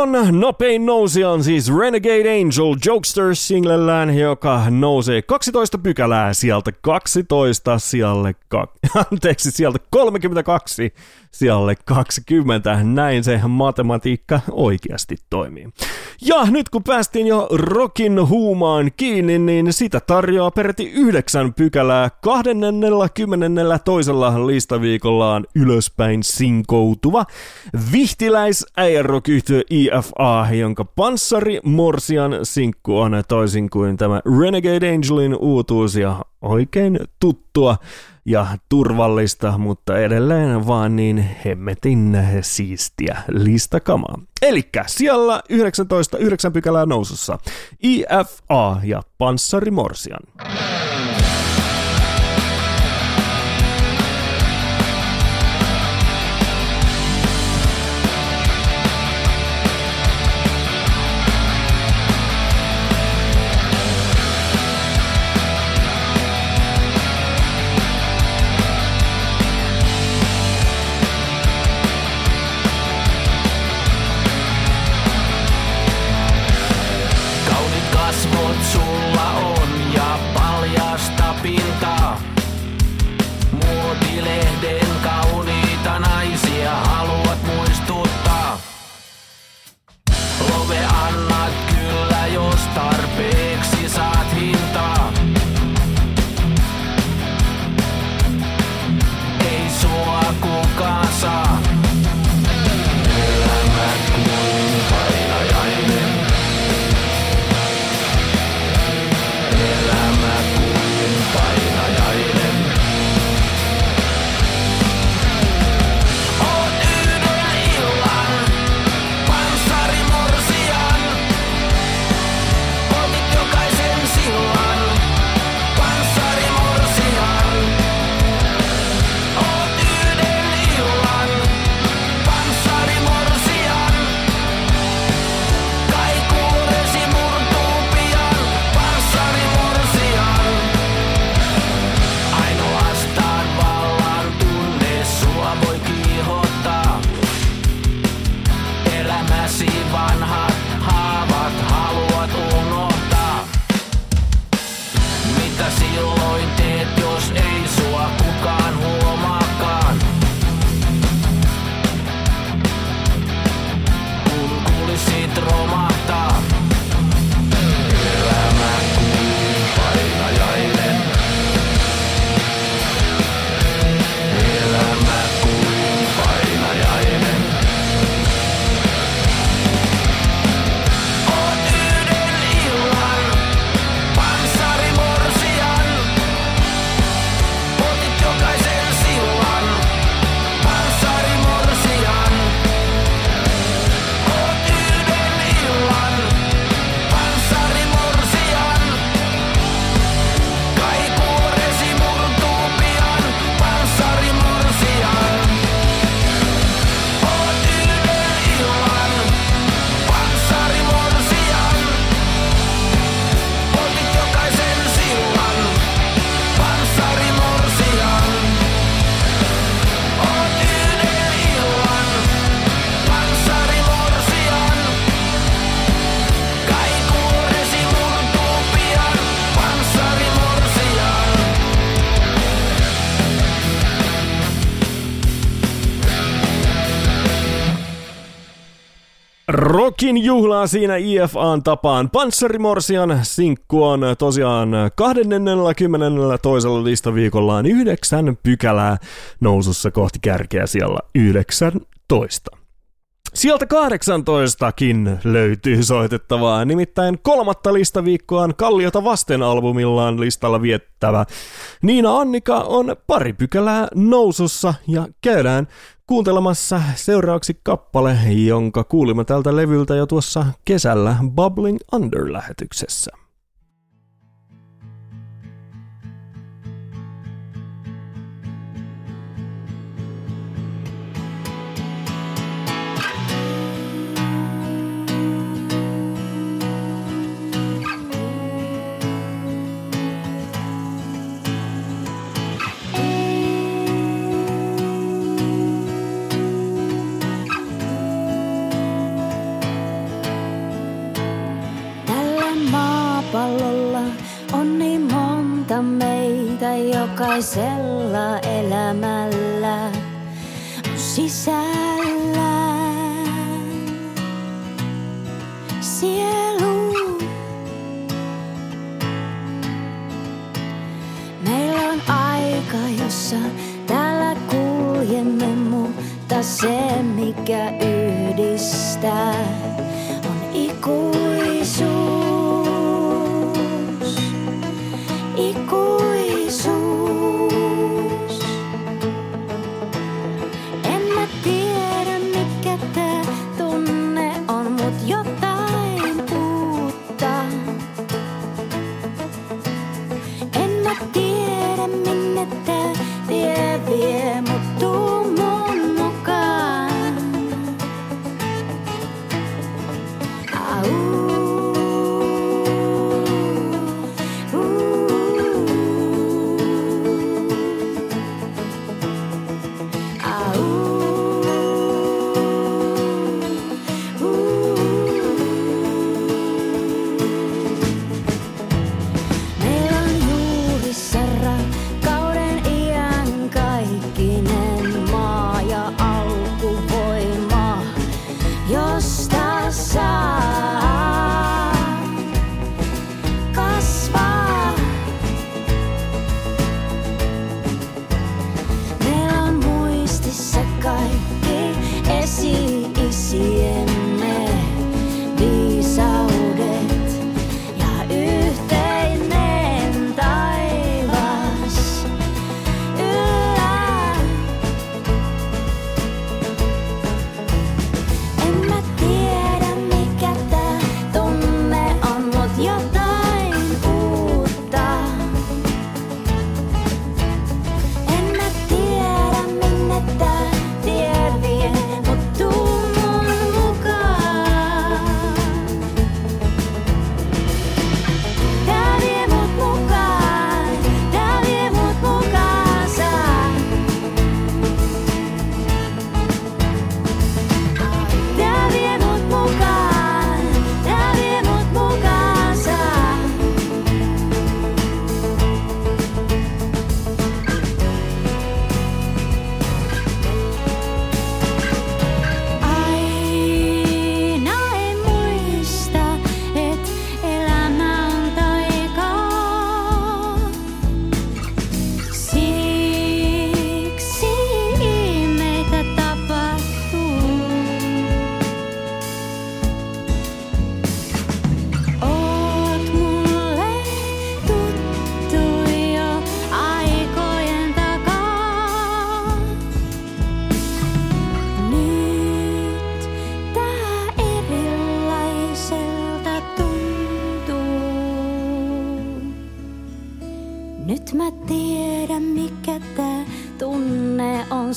Viikon nopein nousija on siis Renegade Angel Jokester singlellään, joka nousee 12 pykälää sieltä 12 sijalle, <laughs> anteeksi, sieltä 32 sijalle 20. Näin se matematiikka oikeasti toimii. Ja nyt kun päästiin jo rokin huumaan kiinni, niin sitä tarjoaa peräti yhdeksän pykälää 22. toisella listaviikollaan ylöspäin sinkoutuva vihtiläisäijärokyhtiö IFA, jonka panssari Morsian sinkku on toisin kuin tämä Renegade Angelin uutuus ja oikein tuttua ja turvallista, mutta edelleen vaan niin hemmetin siistiä listakamaa. Elikkä siellä 19 9 pykälää nousussa IFA ja Panssari Morsian. Rokin juhlaa siinä IFAn tapaan. Panssarimorsian sinkku on tosiaan 20. toisella listaviikollaan yhdeksän pykälää nousussa kohti kärkeä siellä 19. Sieltä 18kin löytyy soitettavaa, nimittäin kolmatta listaviikkoaan Kalliota vasten albumillaan listalla viettävä. Niina Annika on pari pykälää nousussa ja käydään kuuntelemassa seuraavaksi kappale, jonka kuulimme tältä levyltä jo tuossa kesällä Bubbling Under-lähetyksessä. Meitä jokaisella elämällä on sisällä sielu. Meillä on aika, jossa täällä kuljemme, mutta se mikä yhdistää on ikuinen.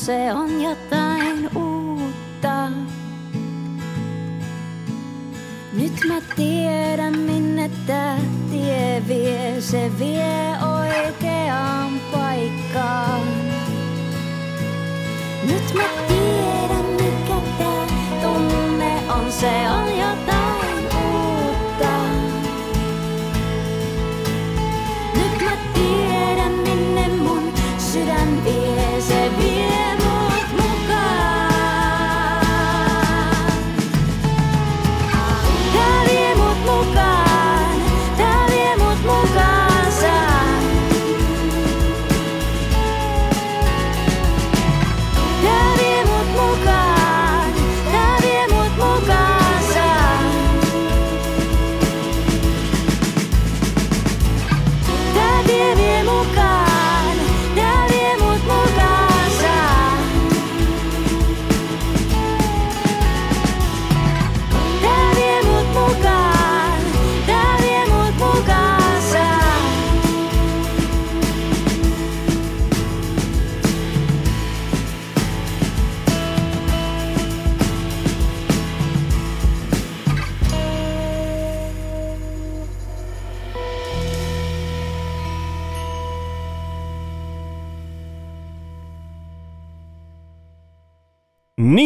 Say on ja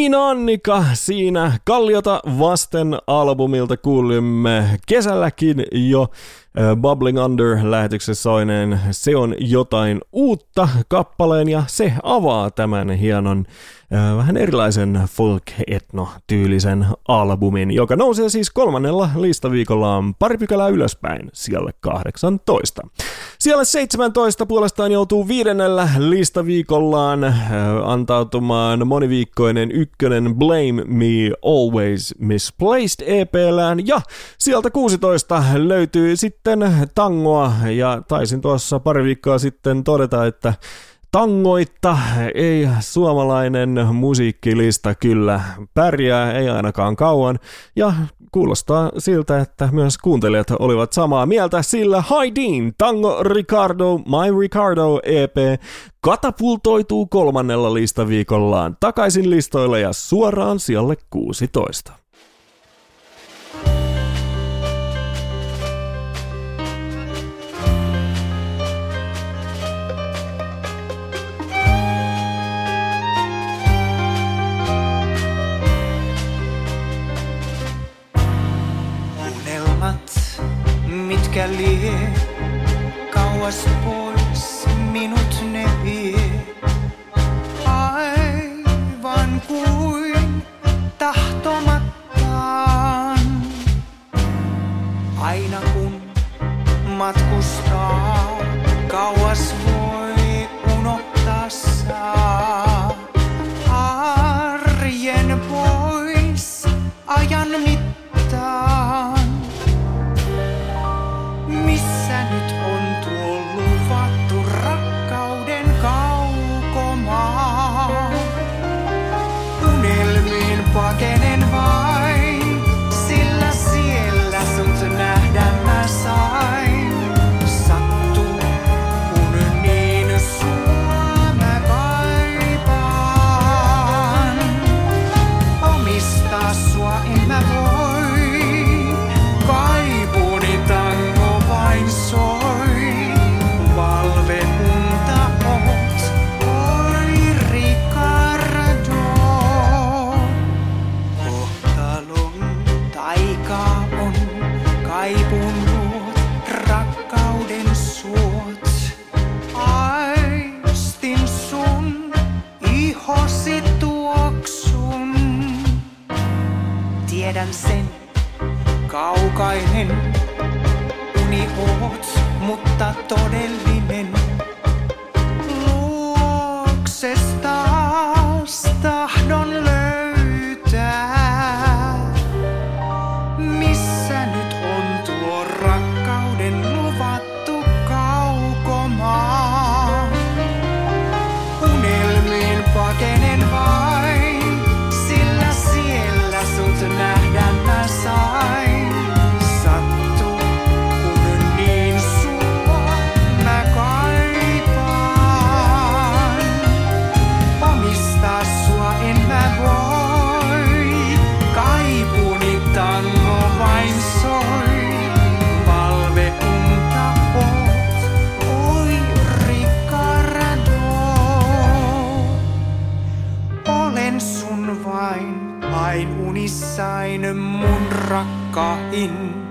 Niina Annika siinä Kalliota vasten albumilta kuulimme kesälläkin jo Bubbling Under lähetyksessä soineen Se on jotain uutta kappaleen ja se avaa tämän hienon äh, vähän erilaisen folk-etno-tyylisen albumin, joka nousee siis kolmannella listaviikollaan pari pykälää ylöspäin siellä 18. Siellä 17 puolestaan joutuu viidennellä listaviikollaan antautumaan moniviikkoinen ykkönen Blame Me Always Misplaced EPlään ja sieltä 16 löytyy sitten tangoa. Ja taisin tuossa pari viikkoa sitten todeta, että Tangoitta ei suomalainen musiikkilista kyllä pärjää, ei ainakaan kauan, ja kuulostaa siltä, että myös kuuntelijat olivat samaa mieltä, sillä Haidin Tango Ricardo My Ricardo EP katapultoituu kolmannella listaviikollaan takaisin listoille ja suoraan sijalle 16. mitkä lie, kauas pois minut ne vie. Aivan kuin tahtomattaan. Aina kun matkustaa, kauas voi unohtaa saa. Tiedän sen, kaukainen uni oot, mutta todellinen. Unissain mun rakkain.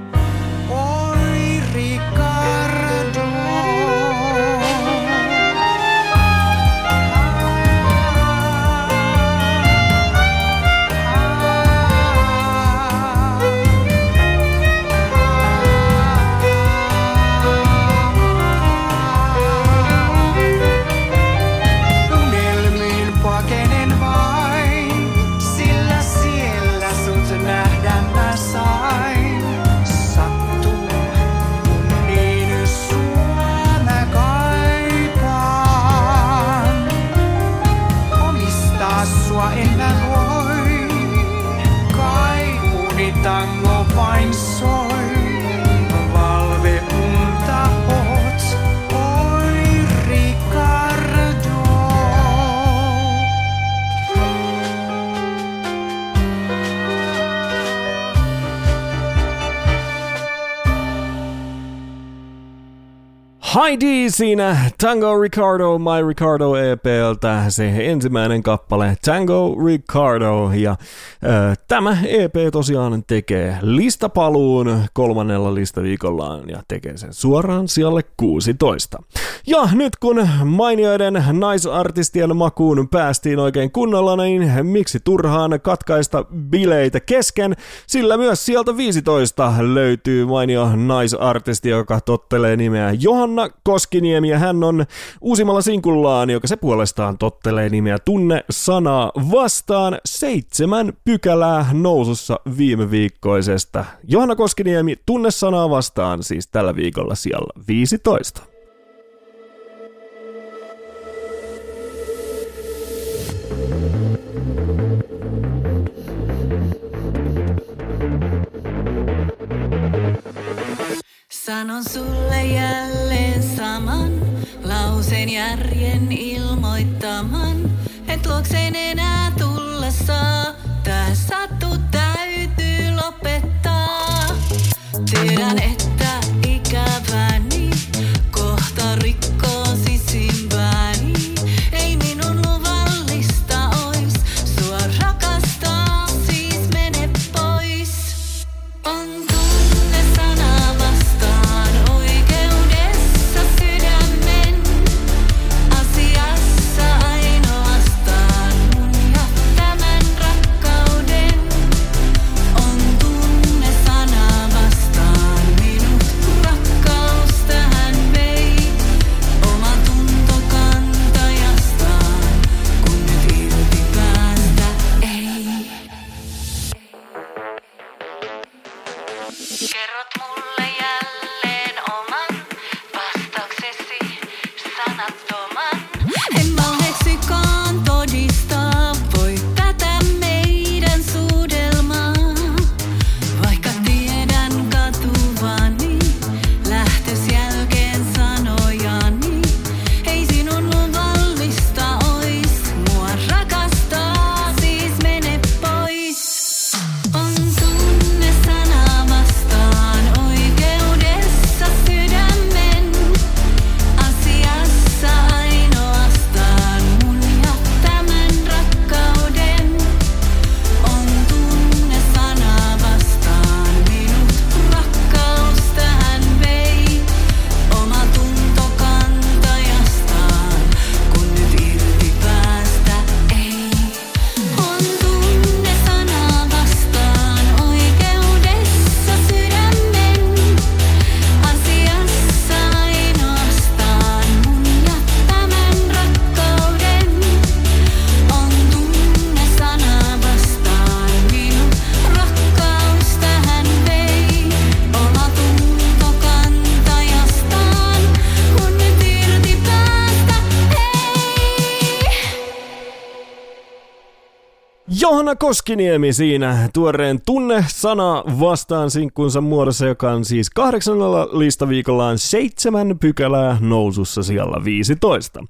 Heidi siinä Tango Ricardo, My Ricardo EPltä se ensimmäinen kappale Tango Ricardo ja äh, tämä EP tosiaan tekee listapaluun kolmannella listaviikollaan ja tekee sen suoraan sijalle 16. Ja nyt kun mainioiden naisartistien makuun päästiin oikein kunnolla, niin miksi turhaan katkaista bileitä kesken, sillä myös sieltä 15 löytyy mainio naisartisti, joka tottelee nimeä Johanna Koskiniemi ja hän on uusimmalla sinkullaan, joka se puolestaan tottelee nimeä Tunne sanaa vastaan seitsemän pykälää nousussa viime viikkoisesta. Johanna Koskiniemi Tunne sanaa vastaan siis tällä viikolla siellä 15. Sanon sulle jälleen saman lauseen järjen ilmoittaman. Et luokseen enää tulla saa. Tää sattu täytyy lopettaa. Tiedän, että ikäväni Johanna Koskiniemi siinä tuoreen tunne sana vastaan sinkkunsa muodossa, joka on siis kahdeksannella listaviikollaan seitsemän pykälää nousussa siellä 15.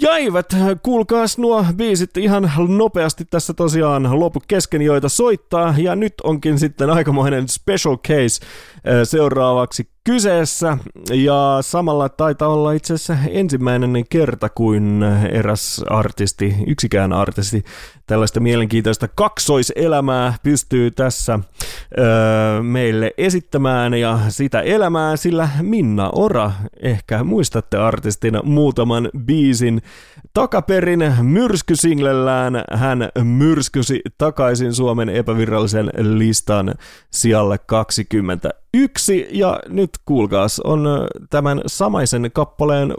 Jäivät, kuulkaas nuo biisit ihan nopeasti tässä tosiaan lopu kesken, joita soittaa, ja nyt onkin sitten aikamoinen special case äh, seuraavaksi kyseessä, ja samalla taitaa olla itse asiassa ensimmäinen kerta, kuin eräs artisti, yksikään artisti, tällaista mielenkiintoista kaksoiselämää pystyy tässä öö, meille esittämään ja sitä elämää, sillä Minna Ora, ehkä muistatte artistina muutaman biisin. Takaperin myrskysinglellään, hän myrskysi takaisin Suomen epävirallisen listan sijalle 20 yksi, ja nyt kuulkaas, on tämän samaisen kappaleen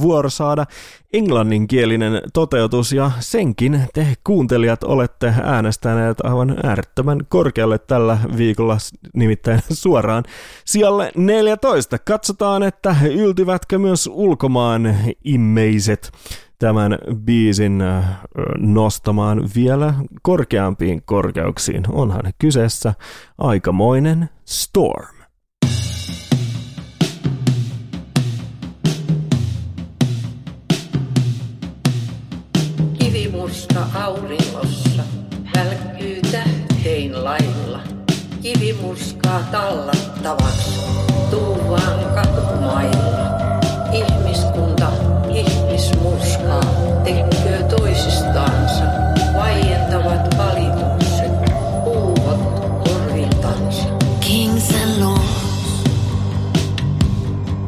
vuoro saada englanninkielinen toteutus, ja senkin te kuuntelijat olette äänestäneet aivan äärettömän korkealle tällä viikolla, nimittäin <laughs> suoraan sijalle 14. Katsotaan, että yltyvätkö myös ulkomaan immeiset tämän biisin ö, nostamaan vielä korkeampiin korkeuksiin. Onhan kyseessä aikamoinen storm. Kuussa auringossa välkkyy tähtein lailla. Kivi murskaa tallattavaksi. Tuu vaan katumailla. Ihmiskunta ihmismurskaa tekee toisistaansa. Vaientavat valitukset. puuvat korviltansa. Kings and lords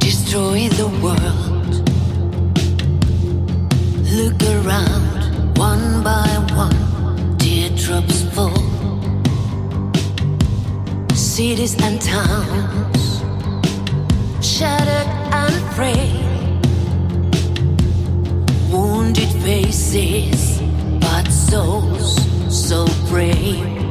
destroy the world. Look around. Cities and towns, shattered and frail, wounded faces, but souls so brave.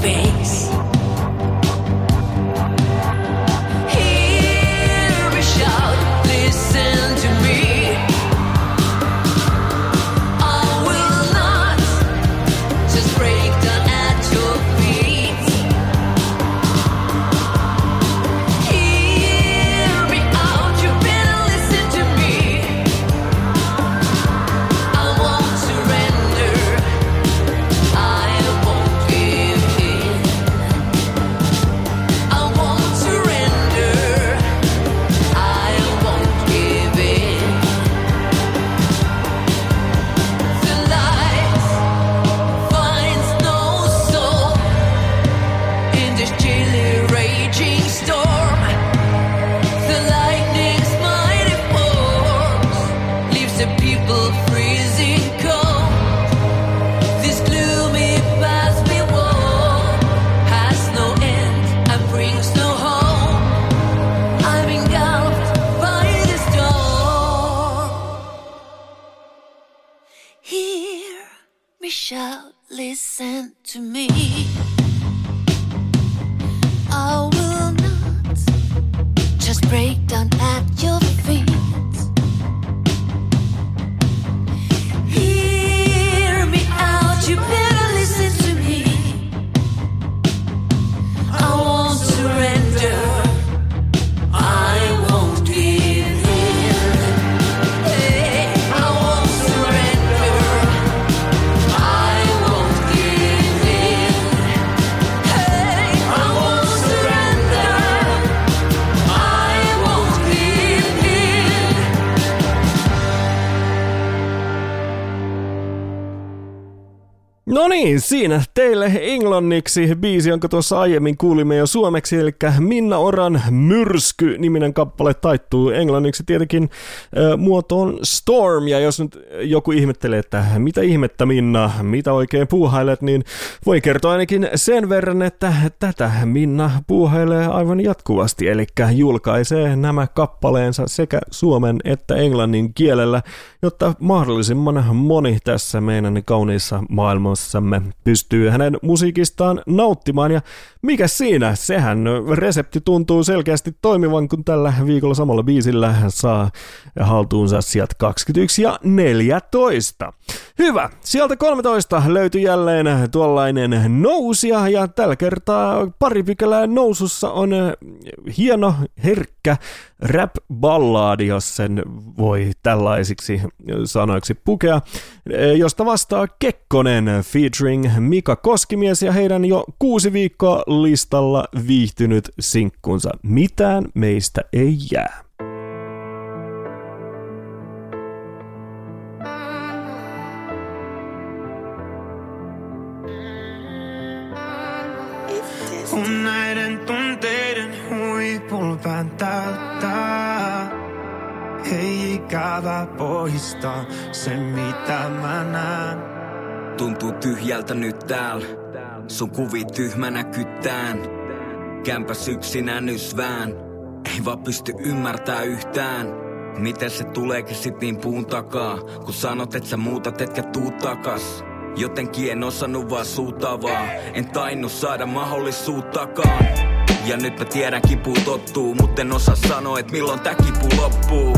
baby. Niin, siinä teille englanniksi biisi, jonka tuossa aiemmin kuulimme jo suomeksi, eli Minna Oran Myrsky-niminen kappale taittuu englanniksi tietenkin ö, muotoon Storm, ja jos nyt joku ihmettelee, että mitä ihmettä Minna, mitä oikein puuhailet, niin voi kertoa ainakin sen verran, että tätä Minna puuhailee aivan jatkuvasti, eli julkaisee nämä kappaleensa sekä suomen että englannin kielellä, jotta mahdollisimman moni tässä meidän kauniissa maailmassamme pystyy hänen musiikistaan nauttimaan. Ja mikä siinä? Sehän resepti tuntuu selkeästi toimivan, kun tällä viikolla samalla biisillä saa haltuunsa sieltä 21 ja 14. Hyvä. Sieltä 13 löytyi jälleen tuollainen nousia ja tällä kertaa pari pykälää nousussa on hieno, herkkä rap-ballaadi, jos sen voi tällaisiksi sanoiksi pukea, josta vastaa Kekkonen featuring Mika Koskimies ja heidän jo kuusi viikkoa listalla viihtynyt sinkkunsa Mitään meistä ei jää. Huipulpään täyttää. Ei ikävä poistaa se mitä mä näen. Tuntuu tyhjältä nyt täällä. Sun kuvi tyhmänä kyttään. Kämpäs yksinään ysvään. Ei vaan pysty ymmärtää yhtään. Miten se tuleekin sit niin puun takaa? Kun sanot, et sä muutat etkä tuu takas. Jotenkin en osannut vaan suuttaa vaan. En tainnut saada mahdollisuuttakaan. Ja nyt mä tiedän kipu tottuu, mutta en osaa sanoa, että milloin tää kipu loppuu.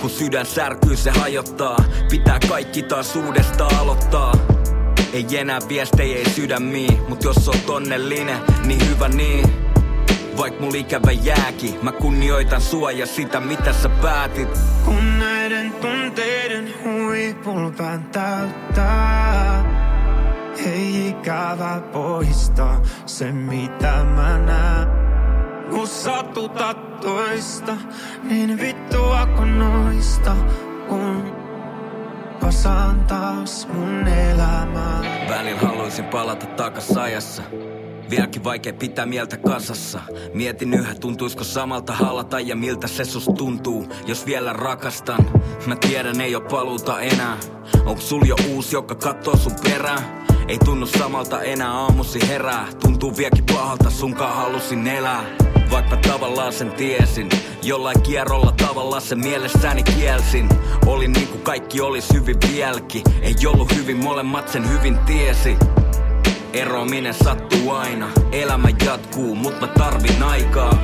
Kun sydän särkyy, se hajottaa. Pitää kaikki taas uudestaan aloittaa. Ei enää viestejä, ei sydämiin. Mut jos on onnellinen, niin hyvä niin. Vaik mulla ikävä jääkin, mä kunnioitan sua ja sitä mitä sä päätit. Kun näiden tunteiden huipulpään täyttää, ei ikävä poista se mitä mä näen. Kun satutat toista, niin vittua kun noista, kun kasaan taas mun elämää. Välillä haluaisin palata takas ajassa. Vieläkin vaikea pitää mieltä kasassa. Mietin yhä, tuntuisko samalta halata ja miltä se sus tuntuu, jos vielä rakastan. Mä tiedän, ei oo paluuta enää. Onks sul jo uusi, joka kattoo sun perään? Ei tunnu samalta enää aamusi herää. Tuntuu vieläkin pahalta, sunkaan halusin elää. Vaikka tavallaan sen tiesin Jollain kierrolla tavallaan sen mielessäni kielsin Oli niinku kaikki olis hyvin vieläkin Ei ollut hyvin, molemmat sen hyvin tiesi Erominen sattuu aina, elämä jatkuu, mut mä tarvin aikaa.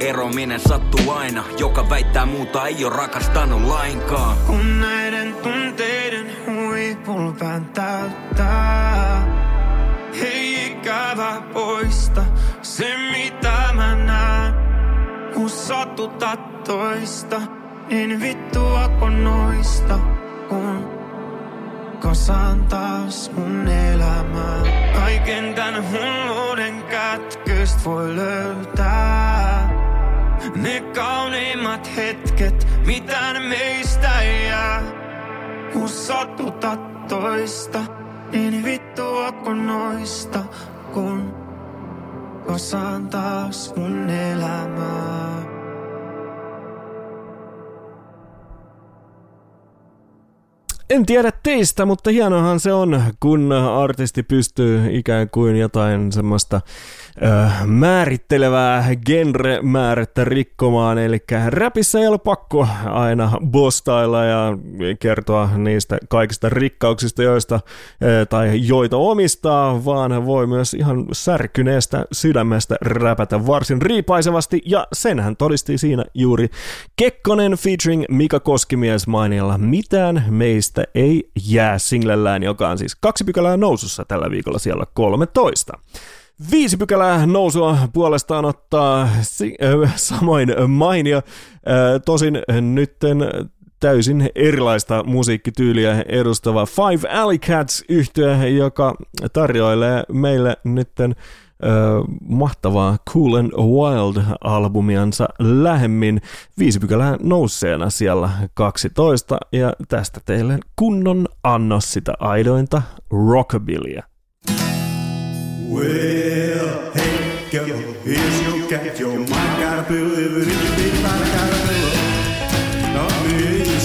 Erominen sattuu aina, joka väittää muuta ei oo rakastanut lainkaan. Kun näiden tunteiden huipulpään täyttää, ei ikävä poista se mitä mä näen. Kun satutat toista, niin vittua noista, kasaan taas mun elämää. Kaiken tän hulluuden kätköstä voi löytää. Ne kauneimmat hetket, mitä meistä jää. Kun satutat toista, niin vittua kun noista, kun kasaan taas mun elämää. En tiedä teistä, mutta hienohan se on, kun artisti pystyy ikään kuin jotain semmoista ö, määrittelevää genre-määrättä rikkomaan. Eli räpissä ei ole pakko aina bostailla ja kertoa niistä kaikista rikkauksista, joista ö, tai joita omistaa, vaan voi myös ihan särkyneestä sydämestä räpätä varsin riipaisevasti. Ja senhän todisti siinä juuri Kekkonen featuring Mika Koskimies mainilla Mitään meistä ei jää singlellään, joka on siis kaksi pykälää nousussa tällä viikolla siellä 13. Viisi pykälää nousua puolestaan ottaa si- äh, samoin mainio. Äh, tosin nytten täysin erilaista musiikkityyliä edustava Five Alley Cats yhtye, joka tarjoilee meille nytten mahtavaa Cool and Wild-albumiansa lähemmin viisi pykälää nousseena siellä 12 ja tästä teille kunnon annos sitä aidointa rockabillyä. Well,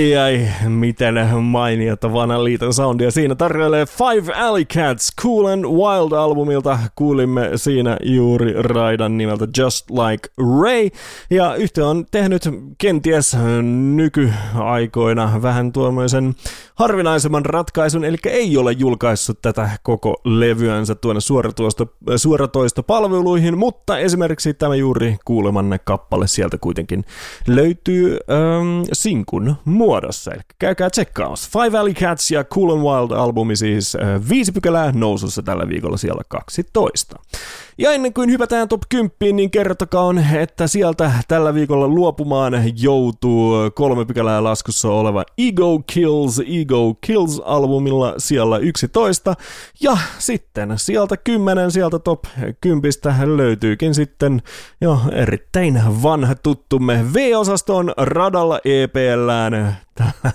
Ai ai, miten mainiota vanhan liiton soundia siinä tarjoilee Five Alley Cats Cool and Wild-albumilta. Kuulimme siinä juuri raidan nimeltä Just Like Ray. Ja yhtiö on tehnyt kenties nykyaikoina vähän tuommoisen harvinaisemman ratkaisun, eli ei ole julkaissut tätä koko levyänsä tuonne suoratoisto, suoratoistopalveluihin, mutta esimerkiksi tämä juuri kuulemanne kappale sieltä kuitenkin löytyy ähm, sinkun muodossa. Eli käykää tsekkaamassa. Five Alley Cats ja Cool and Wild albumi siis äh, viisi pykälää nousussa tällä viikolla siellä 12. Ja ennen kuin hypätään top 10, niin kertokaa, että sieltä tällä viikolla luopumaan joutuu kolme pykälää laskussa oleva Ego Kills, Ego Kills albumilla siellä 11. Ja sitten sieltä 10, sieltä top 10 löytyykin sitten jo erittäin vanha tuttumme V-osaston radalla EPLään tällä,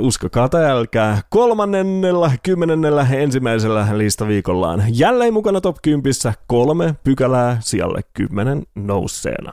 uskokaa tai älkää, kolmannella, kymmenennellä, ensimmäisellä listaviikollaan. Jälleen mukana top 10, kolme pykälää siellä kymmenen nousseena.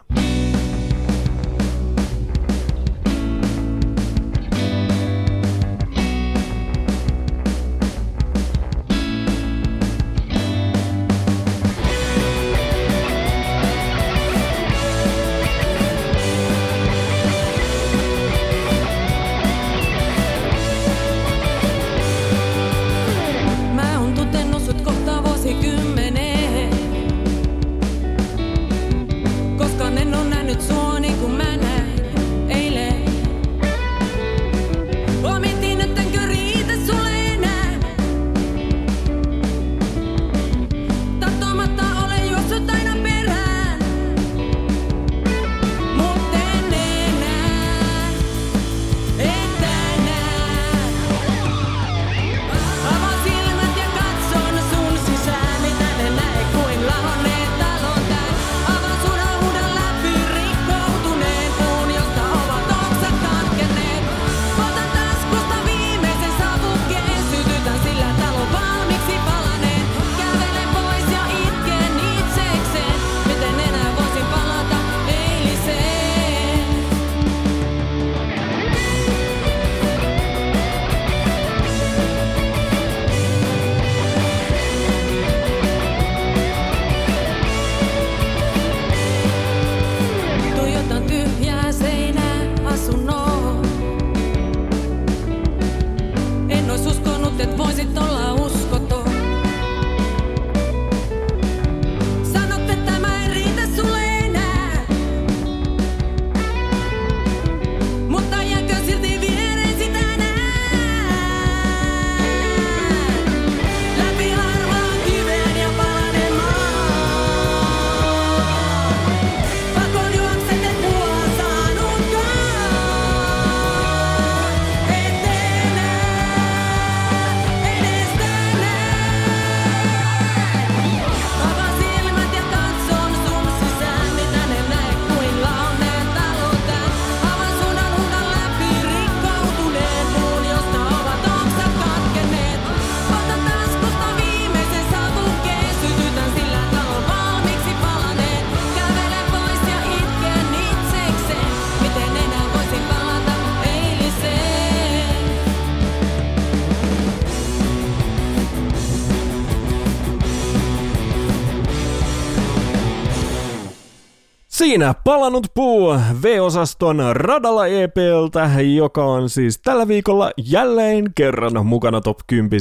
Siinä palannut puu V-osaston radalla EPltä, joka on siis tällä viikolla jälleen kerran mukana top 10.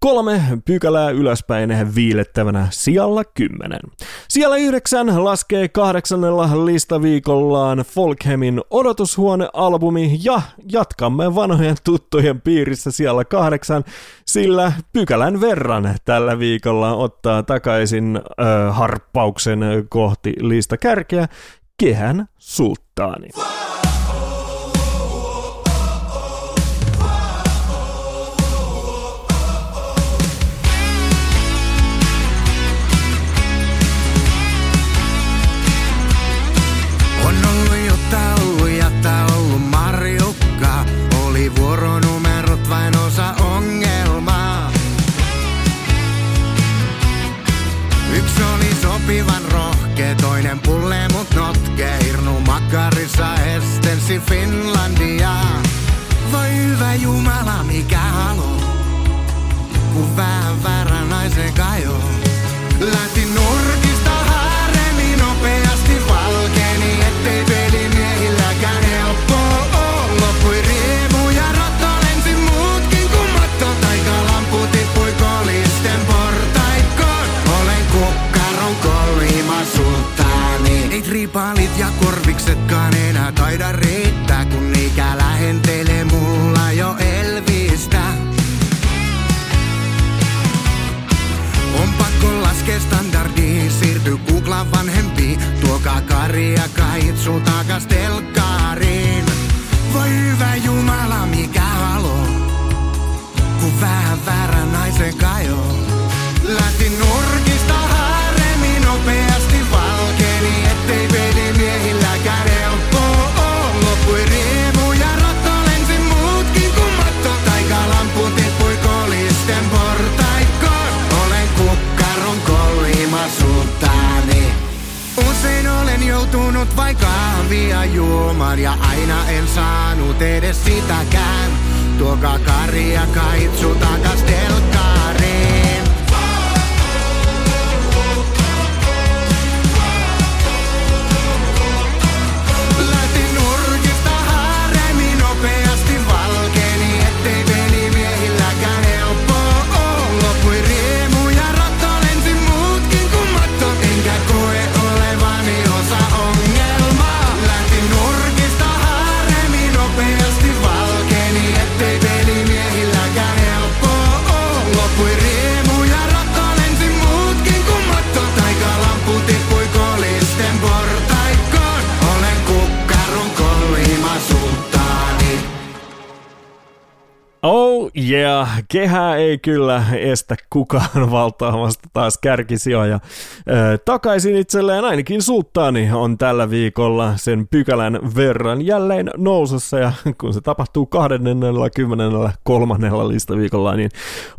Kolme pykälää ylöspäin viilettävänä sijalla 10. Siellä 9 laskee kahdeksannella listaviikollaan Folkhemin odotushuone-albumi ja jatkamme vanhojen tuttujen piirissä siellä kahdeksan, sillä pykälän verran tällä viikolla ottaa takaisin äh, harppauksen kohti lista kärkeä kehän sulttaani. Estensi Finlandia. hyvä Jumala, mikä halo. Kun vähän väärän naisen kajo. Lähti nurkista haremmin nopeasti valkeni, ettei pelimiehilläkään helppo oo. Loppui riemu ja rotto lensi muutkin kuin matto. Taikalampu tippui kolisten portaikkoon. Olen kukkaron kolima sultaani. Ei tripaalit ja korviksetkaan enää taida riittää, Ja Kaitsu takas telkkariin. Voi hyvä Jumala, mikä halo, kun vähän väärän naisen kajo. Juomaan ja aina en saanut edes sitäkään. Tuokaa Kari ja Kaitsu takas telkkariin. Oh yeah, kehää ei kyllä estä kukaan valtaamasta taas kärkisijoja. Takaisin itselleen ainakin sulttaani on tällä viikolla sen pykälän verran jälleen nousussa ja kun se tapahtuu 23. listaviikolla, niin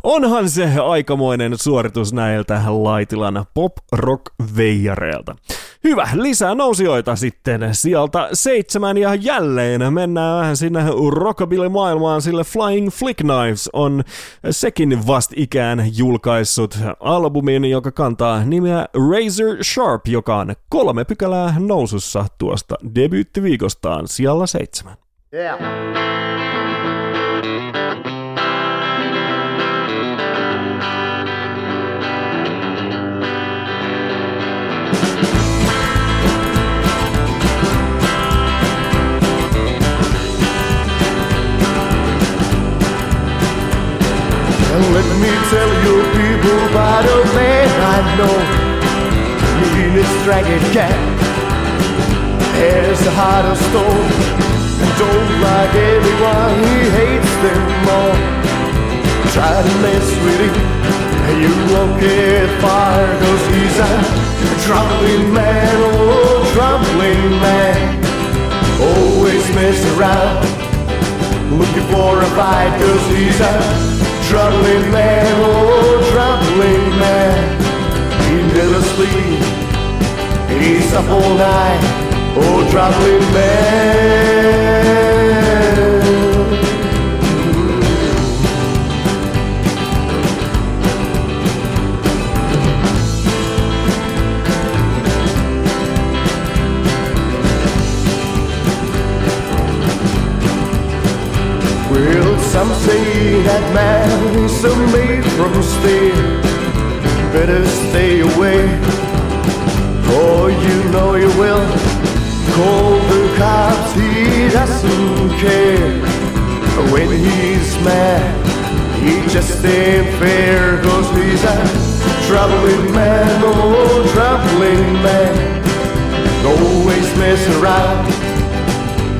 onhan se aikamoinen suoritus näiltä Laitilan pop-rock-veijareilta. Hyvä, lisää nousijoita sitten sieltä seitsemän ja jälleen mennään vähän sinne rockabilly-maailmaan, sille Flying Flick Knives on sekin vastikään julkaissut albumin, joka kantaa nimeä Razor Sharp, joka on kolme pykälää nousussa tuosta debyyttiviikostaan siellä seitsemän. Yeah. About a oh man I know. Mean ragged cat has the heart of stone and don't like everyone, He hates them all. Try to mess with him and you won't get far cause he's a troubling man, oh troubling man. Always mess around looking for a fight cause he's a troubling man, oh troubling man. He never sleeps, he's up all night, oh troubling man. Some say that man is made from steel. Better stay away, or you know you will. Call the cops, he doesn't care. When he's mad, he just ain't fair, cause he's a troubling man, oh, troubling man. Always mess around,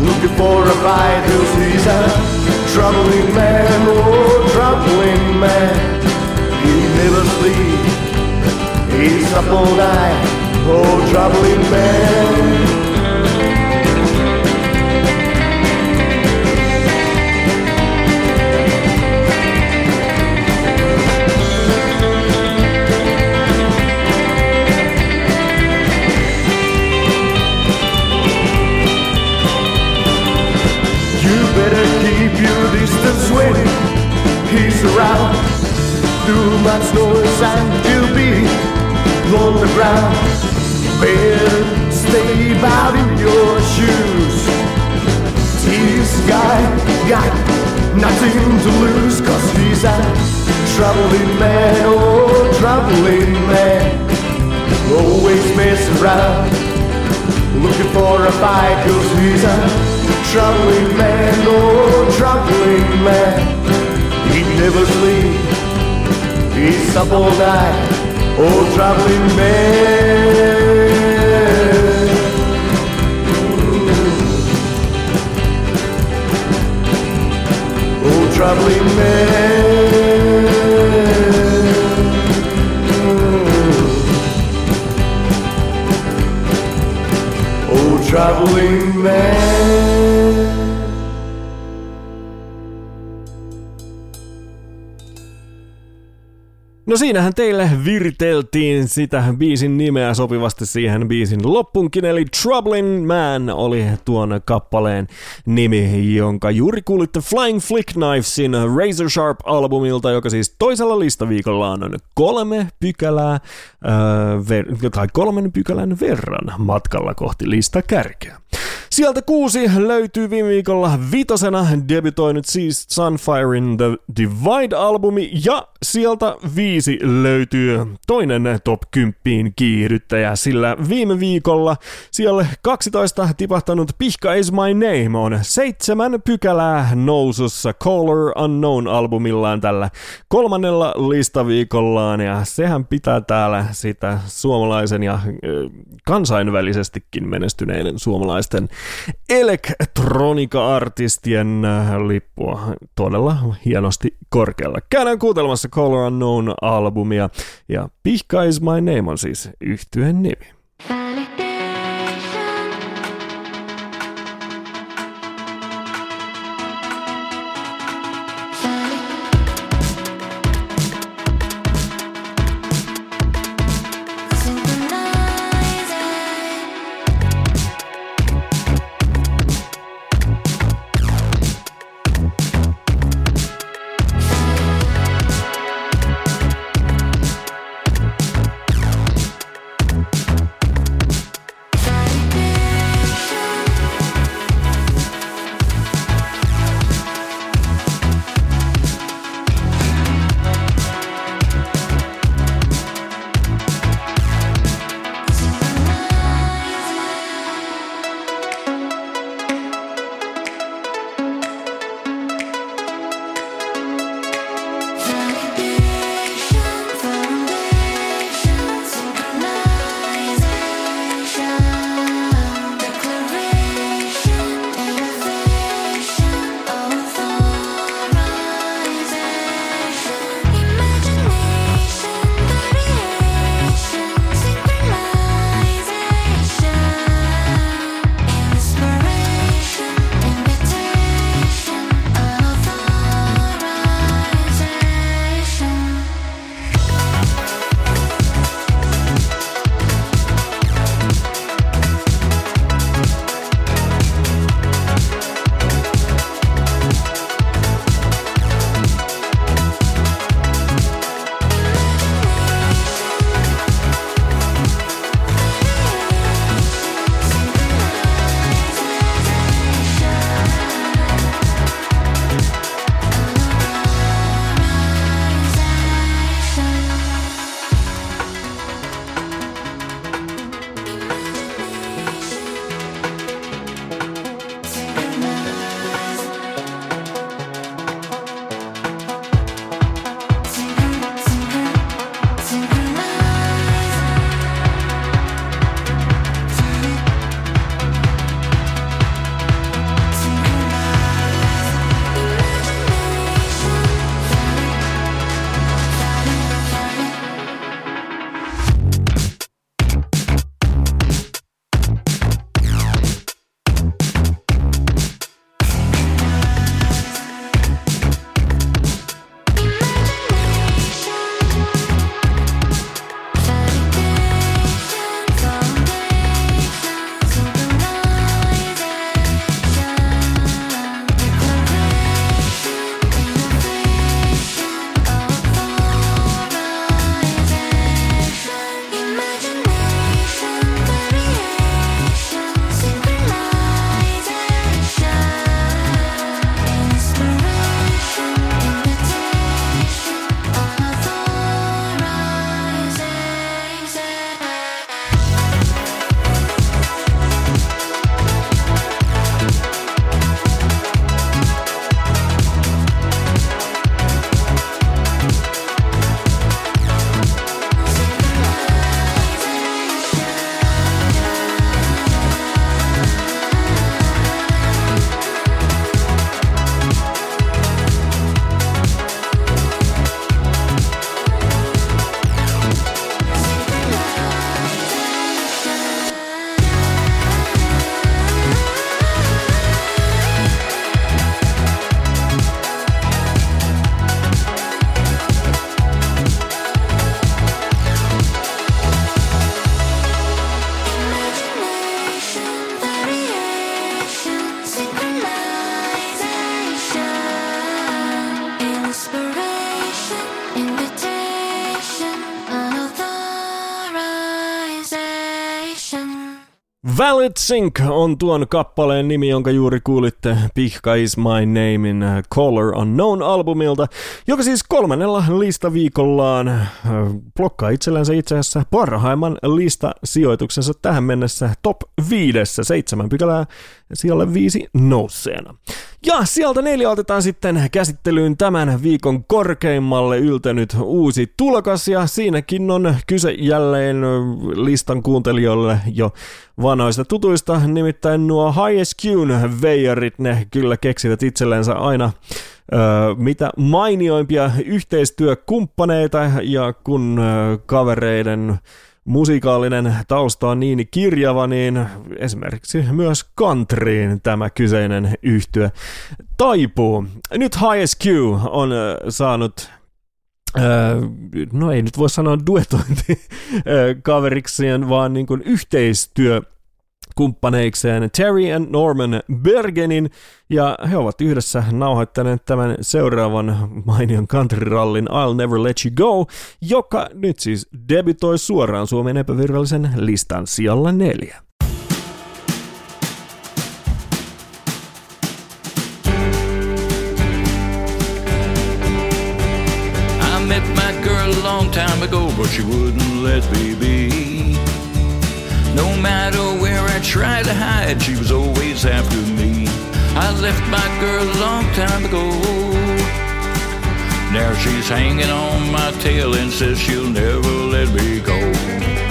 looking for a fight, cause he's a troubling man, oh, troubling man. He never sleeps, he's up all night, oh, troubling man. waiting, he's around. Too much noise and you'll be on the ground. Better stay out in your shoes. This guy got nothing to lose, cause he's a traveling man, oh, traveling man. Always mess around, looking for a fight, cause he's a troubling man, oh, troubling man. He never sleeps, he's up all night, oh, troubling man. Oh, troubling man. Oh, traveling man. Oh, No siinähän teille viriteltiin sitä biisin nimeä sopivasti siihen biisin loppunkin, eli Troubling Man oli tuon kappaleen nimi, jonka juuri kuulitte Flying Flick Knivesin Razor Sharp-albumilta, joka siis toisella listaviikolla on kolme pykälää, äh, ver- tai kolmen pykälän verran matkalla kohti listakärkeä. Sieltä kuusi löytyy viime viikolla vitosena. Debytoinut siis Sunfirein The Divide-albumi ja sieltä viisi löytyy toinen top 10 kiihdyttäjä, sillä viime viikolla siellä 12 tipahtanut Pihka Is My Name on seitsemän pykälää nousussa Caller Unknown-albumillaan tällä kolmannella listaviikollaan ja sehän pitää täällä sitä suomalaisen ja kansainvälisestikin menestyneiden suomalaisten elektronika-artistien äh, lippua todella hienosti korkealla. Käydään kuuntelemassa Color Unknown-albumia ja Pihka is my name on siis yhtyeen nimi. Valid Sink on tuon kappaleen nimi, jonka juuri kuulitte Pihka is my name in Color Unknown albumilta, joka siis kolmannella listaviikollaan äh, blokkaa itsellänsä itse asiassa parhaimman listasijoituksensa tähän mennessä top viidessä, seitsemän pykälää sijalle viisi nousseena. Ja sieltä neljä otetaan sitten käsittelyyn tämän viikon korkeimmalle yltänyt uusi tulokas ja siinäkin on kyse jälleen listan kuuntelijoille jo vanhoista tutuista, nimittäin nuo High SQn veijarit, ne kyllä keksivät itsellensä aina ö, mitä mainioimpia yhteistyökumppaneita ja kun ö, kavereiden musikaalinen tausta on niin kirjava, niin esimerkiksi myös countryin tämä kyseinen yhtyö taipuu. Nyt High SQ on saanut no ei nyt voi sanoa duetointi <laughs> öö, kaverikseen, vaan niin kuin yhteistyö kumppaneikseen Terry and Norman Bergenin, ja he ovat yhdessä nauhoittaneet tämän seuraavan mainion country-rallin I'll Never Let You Go, joka nyt siis debitoi suoraan Suomen epävirallisen listan sijalla neljä. Ago, but she wouldn't let me be. No matter where I tried to hide, she was always after me. I left my girl a long time ago. Now she's hanging on my tail and says she'll never let me go.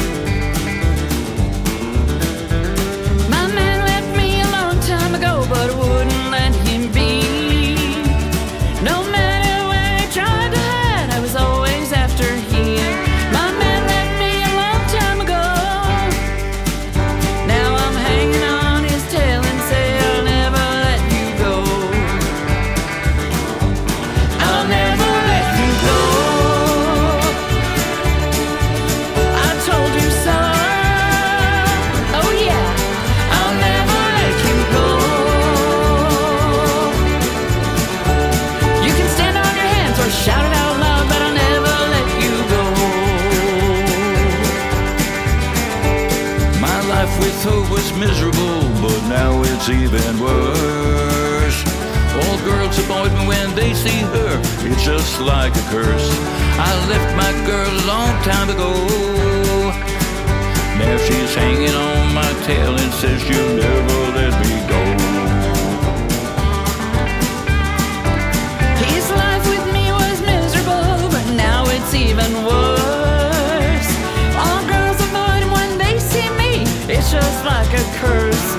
It's even worse. All girls avoid me when they see her, it's just like a curse. I left my girl a long time ago. Now she's hanging on my tail and says she'll never let me go. His life with me was miserable, but now it's even worse. All girls avoid him when they see me, it's just like a curse.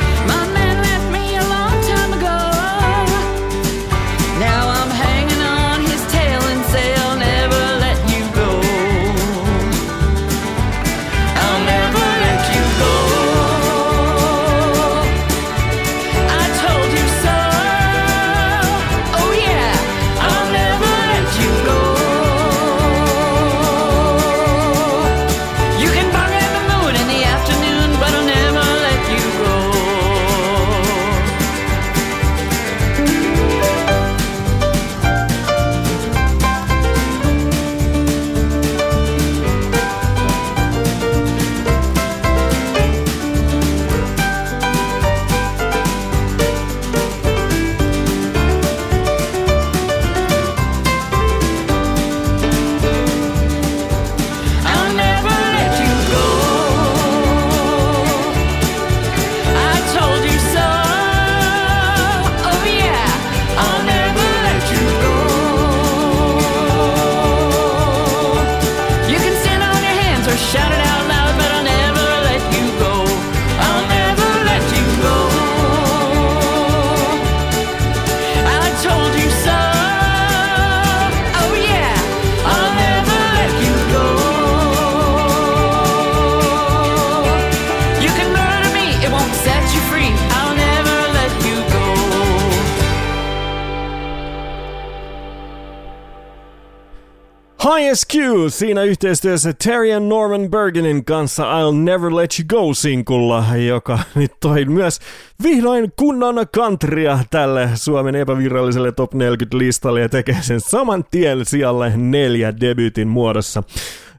High SQ siinä yhteistyössä Terry and Norman Bergenin kanssa I'll Never Let You Go-sinkulla, joka nyt toi myös vihdoin kunnon countrya tälle Suomen epäviralliselle Top 40-listalle ja tekee sen saman tien sijalle neljä debyytin muodossa.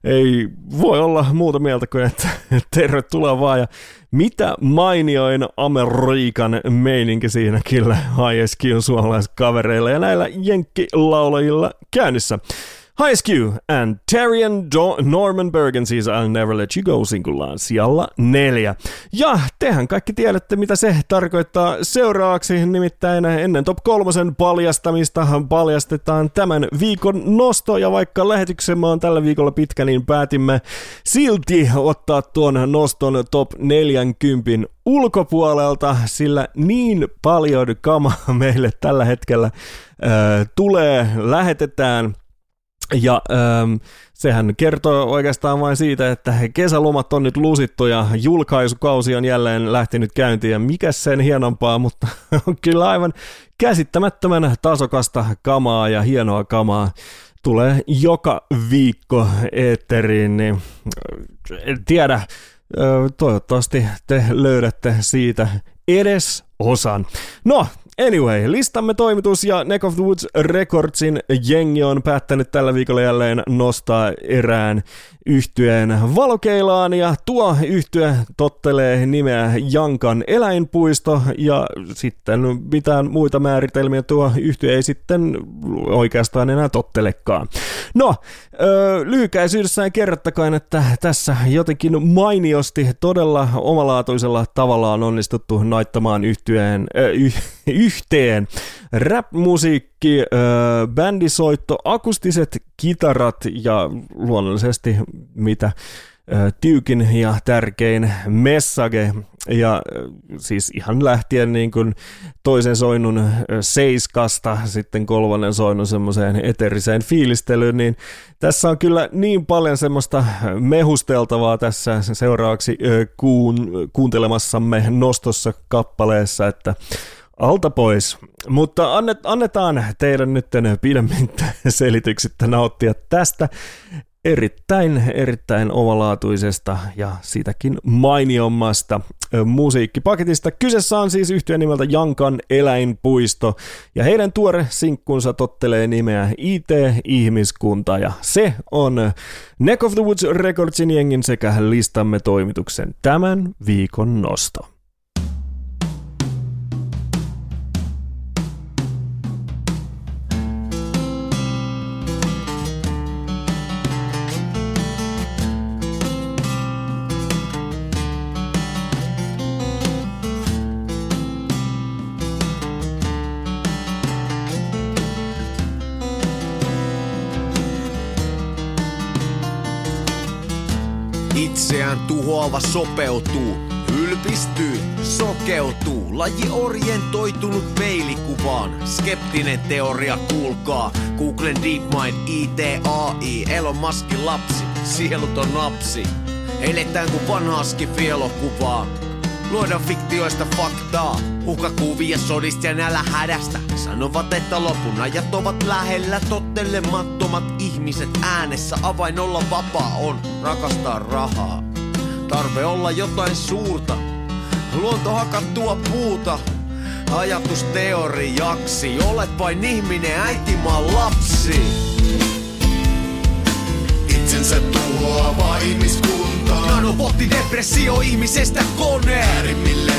ei voi olla muuta mieltä kuin, että <laughs> tervetuloa vaan. Ja mitä mainioin Amerikan meininki siinä kyllä HSQn suomalaiskavereilla ja näillä jenkkilaulajilla käynnissä. And Terry and Do- Norman Bergen siis I'll Never Let You Go singullaan sijalla neljä. Ja tehän kaikki tiedätte, mitä se tarkoittaa seuraavaksi, nimittäin ennen top kolmosen paljastamista paljastetaan tämän viikon nosto, ja vaikka lähetyksemme on tällä viikolla pitkä, niin päätimme silti ottaa tuon noston top 40 ulkopuolelta, sillä niin paljon kamaa meille tällä hetkellä äh, tulee, lähetetään – ja ähm, sehän kertoo oikeastaan vain siitä, että kesälomat on nyt lusittu ja julkaisukausi on jälleen lähtenyt käyntiin ja mikä sen hienompaa, mutta <laughs> on kyllä aivan käsittämättömän tasokasta kamaa ja hienoa kamaa tulee joka viikko eetteriin, niin en tiedä, toivottavasti te löydätte siitä edes osan. No, Anyway, listamme toimitus ja Neck of the Woods Recordsin jengi on päättänyt tällä viikolla jälleen nostaa erään yhtyeen valokeilaan ja tuo yhtye tottelee nimeä Jankan eläinpuisto ja sitten mitään muita määritelmiä tuo yhtye ei sitten oikeastaan enää tottelekaan. No, öö, lyhykäisyydessään kerrottakaan, että tässä jotenkin mainiosti todella omalaatuisella tavalla on onnistuttu naittamaan yhtyeen, öö, y- yhteen rap-musiikki, bändisoitto, akustiset kitarat ja luonnollisesti mitä tyykin ja tärkein message. Ja siis ihan lähtien niin kuin toisen soinnun seiskasta sitten kolmannen soinnun semmoiseen eteriseen fiilistelyyn, niin tässä on kyllä niin paljon semmoista mehusteltavaa tässä seuraavaksi kuun, kuuntelemassamme nostossa kappaleessa, että alta pois. Mutta annet, annetaan teidän nyt pidemmin <laughs> selityksettä nauttia tästä erittäin, erittäin omalaatuisesta ja siitäkin mainiommasta musiikkipaketista. Kyseessä on siis yhtiön nimeltä Jankan eläinpuisto ja heidän tuore sinkkunsa tottelee nimeä IT-ihmiskunta ja se on Neck of the Woods Recordsin jengin sekä listamme toimituksen tämän viikon nosto. Itseään tuhoava sopeutuu, ylpistyy, sokeutuu. Laji orientoitunut peilikuvaan. Skeptinen teoria kuulkaa. Googlen DeepMind, ITAI, Elon Muskin lapsi, sieluton napsi. Eletään kuin vanhaa skifielokuvaa. Luodaan fiktioista faktaa, uhkakuvia sodista ja nälä hädästä. Sanovat, että lopun ajat ovat lähellä, tottelemattomat ihmiset äänessä. Avain olla vapaa on rakastaa rahaa. Tarve olla jotain suurta, luonto hakattua puuta. Ajatusteoriaksi, olet vain ihminen, äitimaan lapsi. Itsensä tuhoava ihmiskunta. Nanobotti depressio ihmisestä kone. Äärimmilleen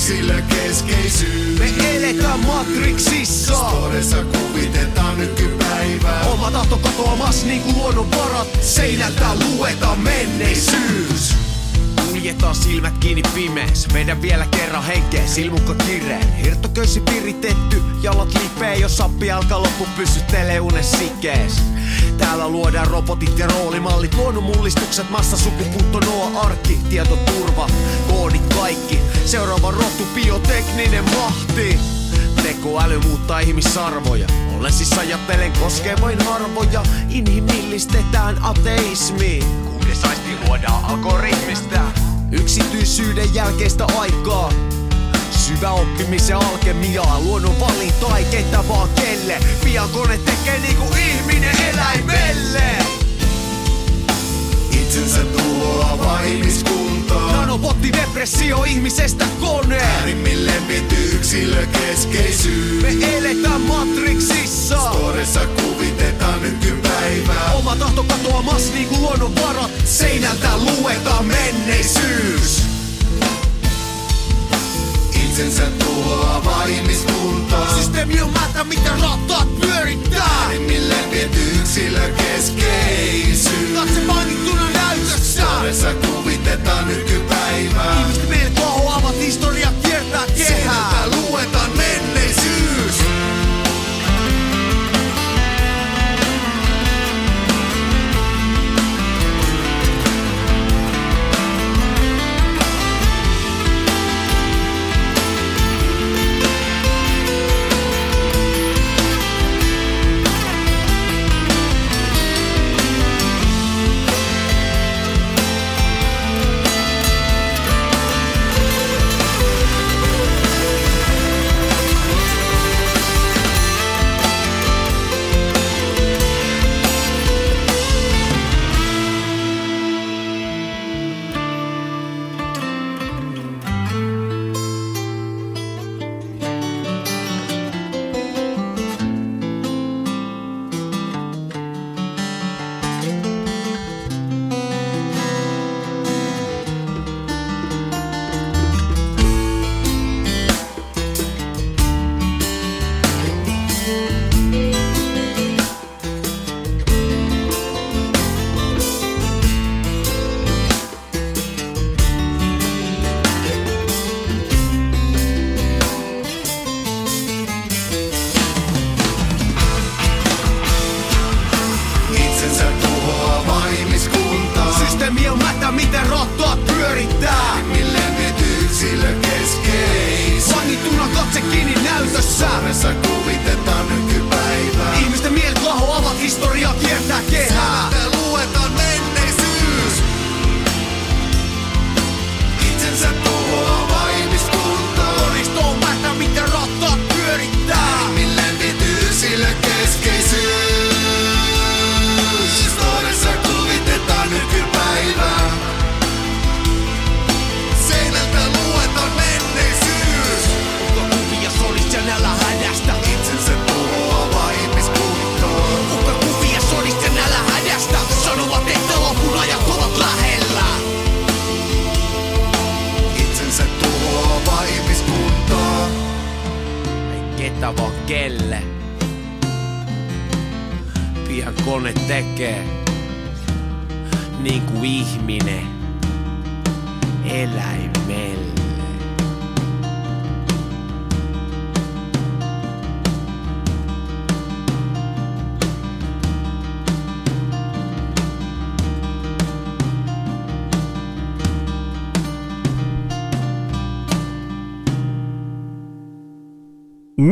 yksilökeskeisyys. Me eletään matriksissa. Storessa kuvitetaan nykypäivää. Oma tahto katoamas niin kuin luonnonvarat. Seinältä luetaan menneisyys. Kuljetaan silmät kiinni pimees, vedän vielä kerran henkeä, silmukko kireen. Hirttoköysi piritetty, jalat lipee, jos sappi alkaa loppu pysyttelee unes sikees. Täällä luodaan robotit ja roolimallit, luonnonmullistukset, massasukupuutto, noa arkki, tietoturva, koodit kaikki. Seuraava rotu, biotekninen mahti. Tekoäly muuttaa ihmisarvoja. Olen siis ajattelen koskee vain harvoja. Inhimillistetään ateismi. Kuudes aisti luodaan algoritmista. Yksityisyyden jälkeistä aikaa. Syvä oppimisen alkemiaa, luonnon valinta ei ketä vaan kelle. Pian kone tekee niinku ihminen eläimelle. Itsensä tuhoava ihmiskunta. Nanobotti depressio ihmisestä kone. Äärimmilleen viety yksilökeskeisyys. Me eletään matriksissa. Storessa kuvitetaan nykypäivää. Oma tahto katoamas niinku luonnonvarat. Seinältä luetaan menneisyys.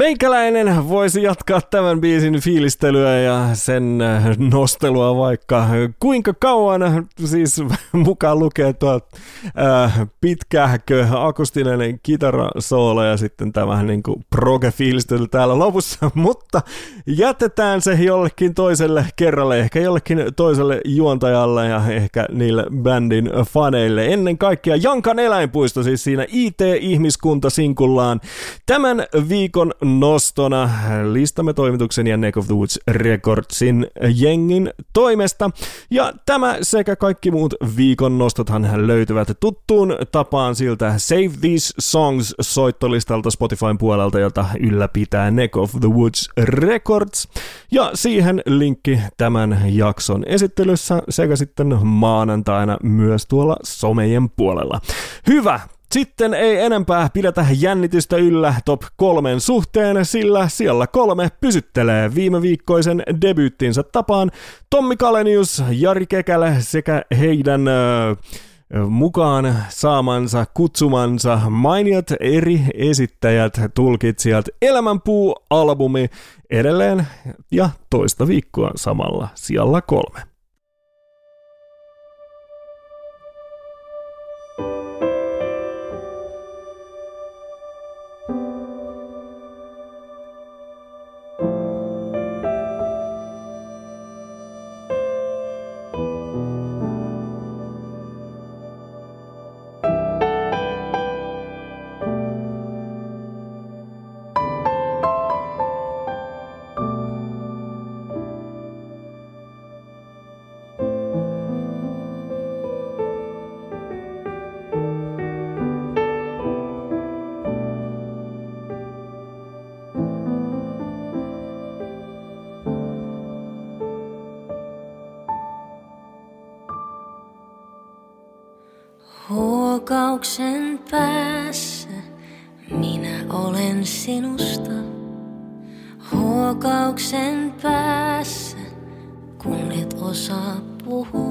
Meikäläinen voisi jatkaa tämän biisin fiilistelyä ja sen äh, nostelua vaikka. Kuinka kauan, siis <laughs> mukaan lukee tuo äh, pitkähkö akustinen kitarasoolo ja sitten tämä niin kuin proge-fiilistely täällä lopussa, <laughs> mutta jätetään se jollekin toiselle kerralle, ehkä jollekin toiselle juontajalle ja ehkä niille bändin faneille. Ennen kaikkea Jankan eläinpuisto, siis siinä IT-ihmiskunta sinkullaan tämän viikon nostona listamme toimituksen ja Neck of the Woods Recordsin jengin toimesta. Ja tämä sekä kaikki muut viikon nostothan löytyvät tuttuun tapaan siltä Save These Songs soittolistalta Spotifyn puolelta, jota ylläpitää Neck of the Woods Records. Ja siihen linkki tämän jakson esittelyssä sekä sitten maanantaina myös tuolla somejen puolella. Hyvä, sitten ei enempää pidetä jännitystä yllä top kolmen suhteen, sillä siellä kolme pysyttelee viime viikkoisen debyyttinsä tapaan Tommi Kalenius, Jari Kekälä sekä heidän ö, mukaan saamansa, kutsumansa mainiot eri esittäjät, tulkitsijat, Elämänpuu-albumi edelleen ja toista viikkoa samalla sijalla kolme. Huokauksen päässä minä olen sinusta. Huokauksen päässä, kun et osaa puhua.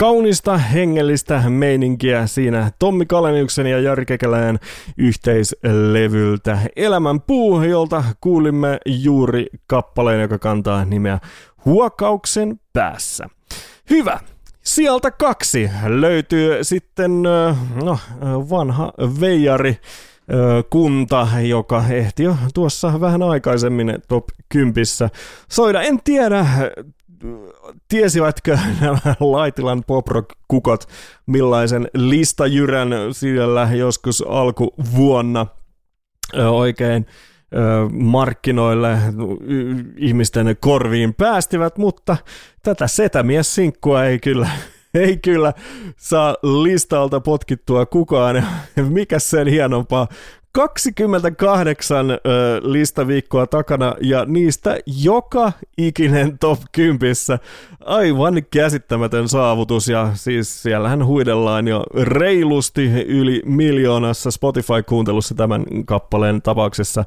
Kaunista hengellistä meininkiä siinä Tommi Kaleniuksen ja Jari Kekäläjän yhteislevyltä Elämän puu, jolta kuulimme juuri kappaleen, joka kantaa nimeä Huokauksen päässä. Hyvä. Sieltä kaksi löytyy sitten no, vanha veijari kunta, joka ehti jo tuossa vähän aikaisemmin top 10 soida. En tiedä, tiesivätkö nämä Laitilan poprock-kukot, millaisen listajyrän siellä joskus alkuvuonna oikein markkinoille ihmisten korviin päästivät, mutta tätä setämies-sinkkua ei kyllä, ei kyllä saa listalta potkittua kukaan. Mikä sen hienompaa? 28 ö, listaviikkoa takana ja niistä joka ikinen top 10. Aivan käsittämätön saavutus ja siis siellähän huidellaan jo reilusti yli miljoonassa Spotify-kuuntelussa tämän kappaleen tapauksessa.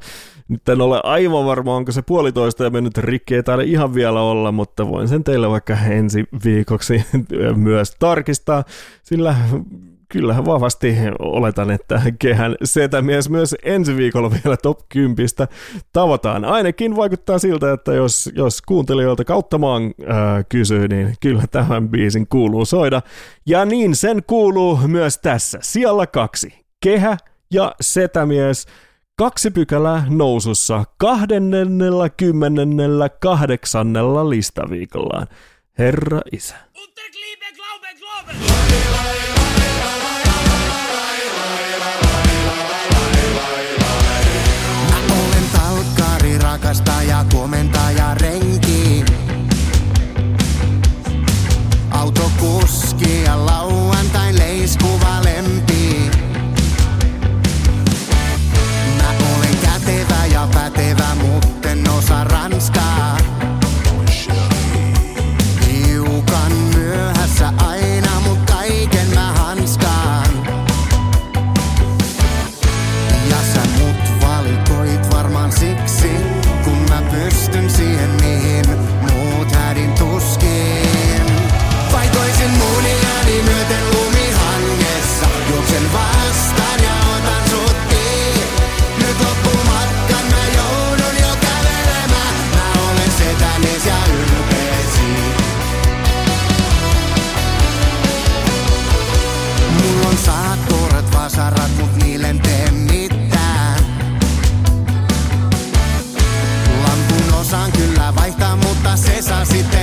Nyt en ole aivan varma, onko se puolitoista ja mennyt rikki, ei taida ihan vielä olla, mutta voin sen teille vaikka ensi viikoksi <laughs> myös tarkistaa, sillä kyllähän vahvasti oletan, että kehän setämies myös ensi viikolla vielä top 10 tavataan. Ainakin vaikuttaa siltä, että jos, jos kuuntelijoilta kautta maan ää, kysyy, niin kyllä tämän biisin kuuluu soida. Ja niin sen kuuluu myös tässä. Siellä kaksi. Kehä ja setämies. Kaksi pykälää nousussa 28. listaviikollaan. Herra isä. nippusi cabeza si te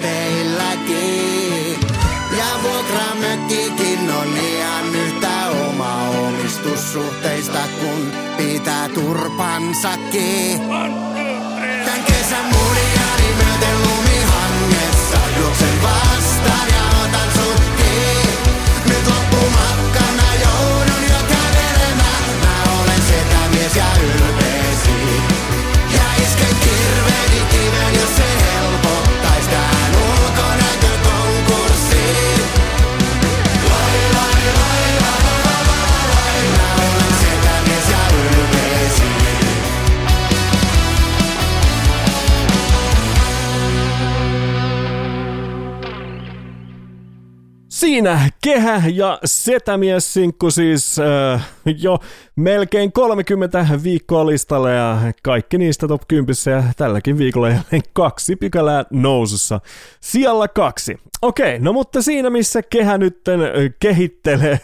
teilläkin. Ja vuokramökkikin on liian yhtä oma omistussuhteista, kun pitää turpansakin. Siinä kehä ja setämies sinkku siis äh, jo melkein 30 viikkoa listalle ja kaikki niistä top 10 ja tälläkin viikolla jälleen kaksi pykälää nousussa. Siellä kaksi. Okei, no mutta siinä missä kehä nytten kehittelee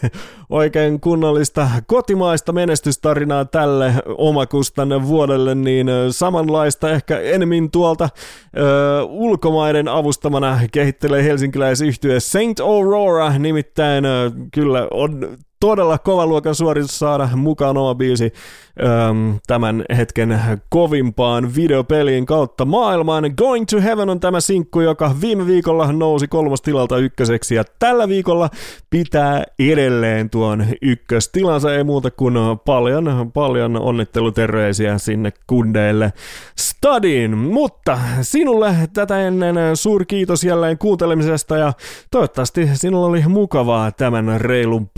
oikein kunnollista kotimaista menestystarinaa tälle omakustanne vuodelle, niin samanlaista ehkä enemmän tuolta ö, ulkomaiden avustamana kehittelee helsinkiläisyhtye Saint Aurora, nimittäin ö, kyllä on todella kova luokan suoritus saada mukaan oma biisi äm, tämän hetken kovimpaan videopeliin kautta maailmaan. Going to Heaven on tämä sinkku, joka viime viikolla nousi kolmostilalta ykköseksi ja tällä viikolla pitää edelleen tuon ykköstilansa. Ei muuta kuin paljon, paljon onnitteluterveisiä sinne kundeille stadiin. Mutta sinulle tätä ennen suuri kiitos jälleen kuuntelemisesta ja toivottavasti sinulla oli mukavaa tämän reilun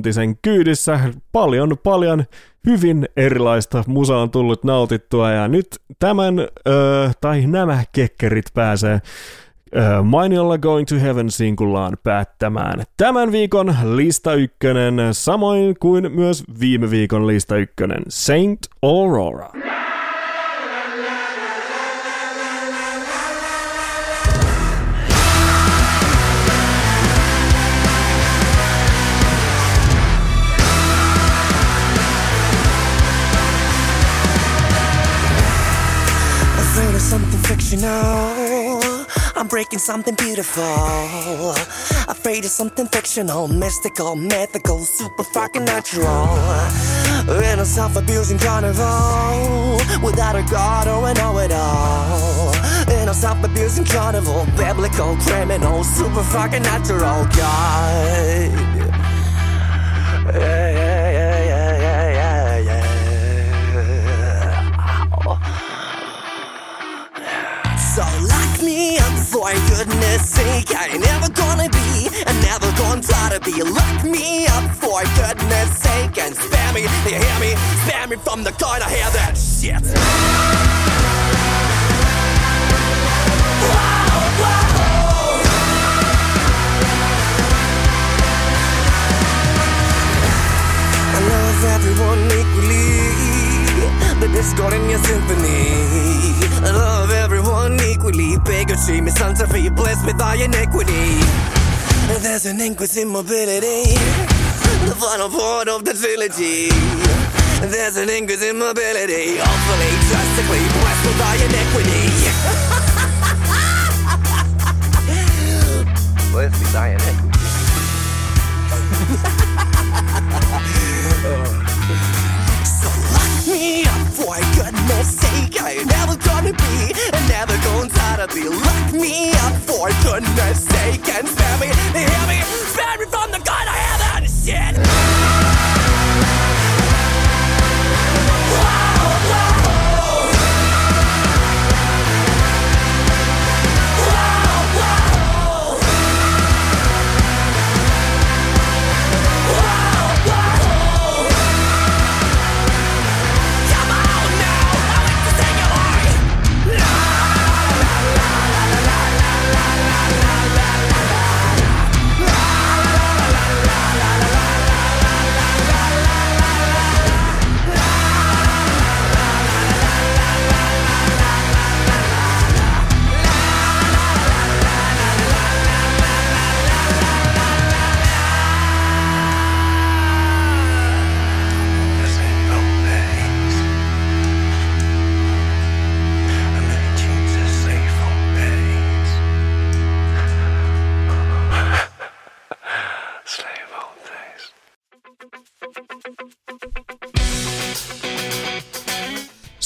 parituntisen kyydissä. Paljon, paljon hyvin erilaista musa on tullut nautittua ja nyt tämän, öö, tai nämä kekkerit pääsee mainiolla Going to Heaven sinkullaan päättämään tämän viikon lista ykkönen, samoin kuin myös viime viikon lista ykkönen, Saint Aurora. Afraid something know? I'm breaking something beautiful. Afraid of something fictional, mystical, mythical, super fucking natural. In a self abusing carnival, without a god or a know it all. In a self abusing carnival, biblical, criminal, super fucking natural. God. Yeah, yeah, for goodness sake. I ain't never gonna be, and never gonna try to be. Lock me up for goodness sake and spare me. You hear me? Spare me from the corner. Hear that shit. I love everyone equally. The discord in your symphony. I love everyone equally. Bigotry, misanthropy, blessed with our iniquity. There's an inquisitive mobility. The final part of the trilogy. There's an inquisitive mobility. Awfully, drastically blessed with our iniquity. <laughs> blessed with our iniquity. <laughs> So lock me up for sake. I ain't never gonna be and never gonna try to be. Lock me up for goodness sake and spare me. Hear me? Spare me from the God I have and shit.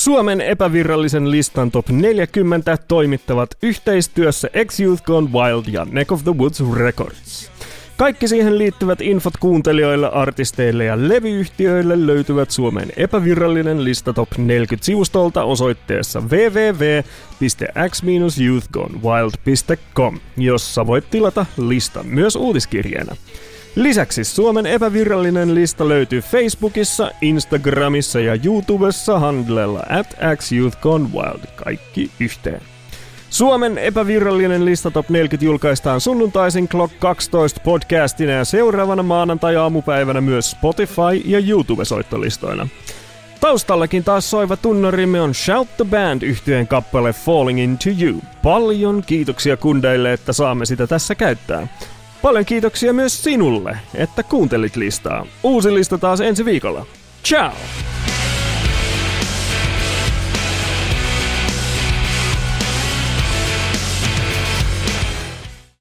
Suomen epävirallisen listan top 40 toimittavat yhteistyössä X-Youth Gone Wild ja Neck of the Woods Records. Kaikki siihen liittyvät infot kuuntelijoille, artisteille ja levyyhtiöille löytyvät Suomen epävirallinen lista top 40 sivustolta osoitteessa www.x-youthgonewild.com, jossa voit tilata listan myös uutiskirjeenä. Lisäksi Suomen epävirallinen lista löytyy Facebookissa, Instagramissa ja YouTubessa handlella at xyouthgonewild, kaikki yhteen. Suomen epävirallinen lista Top 40 julkaistaan sunnuntaisin Clock 12 podcastina ja seuraavana maanantai-aamupäivänä myös Spotify ja YouTube-soittolistoina. Taustallakin taas soiva tunnarimme on Shout the Band yhtyeen kappale Falling Into You. Paljon kiitoksia kundeille, että saamme sitä tässä käyttää. Paljon kiitoksia myös sinulle, että kuuntelit listaa. Uusi lista taas ensi viikolla. Ciao!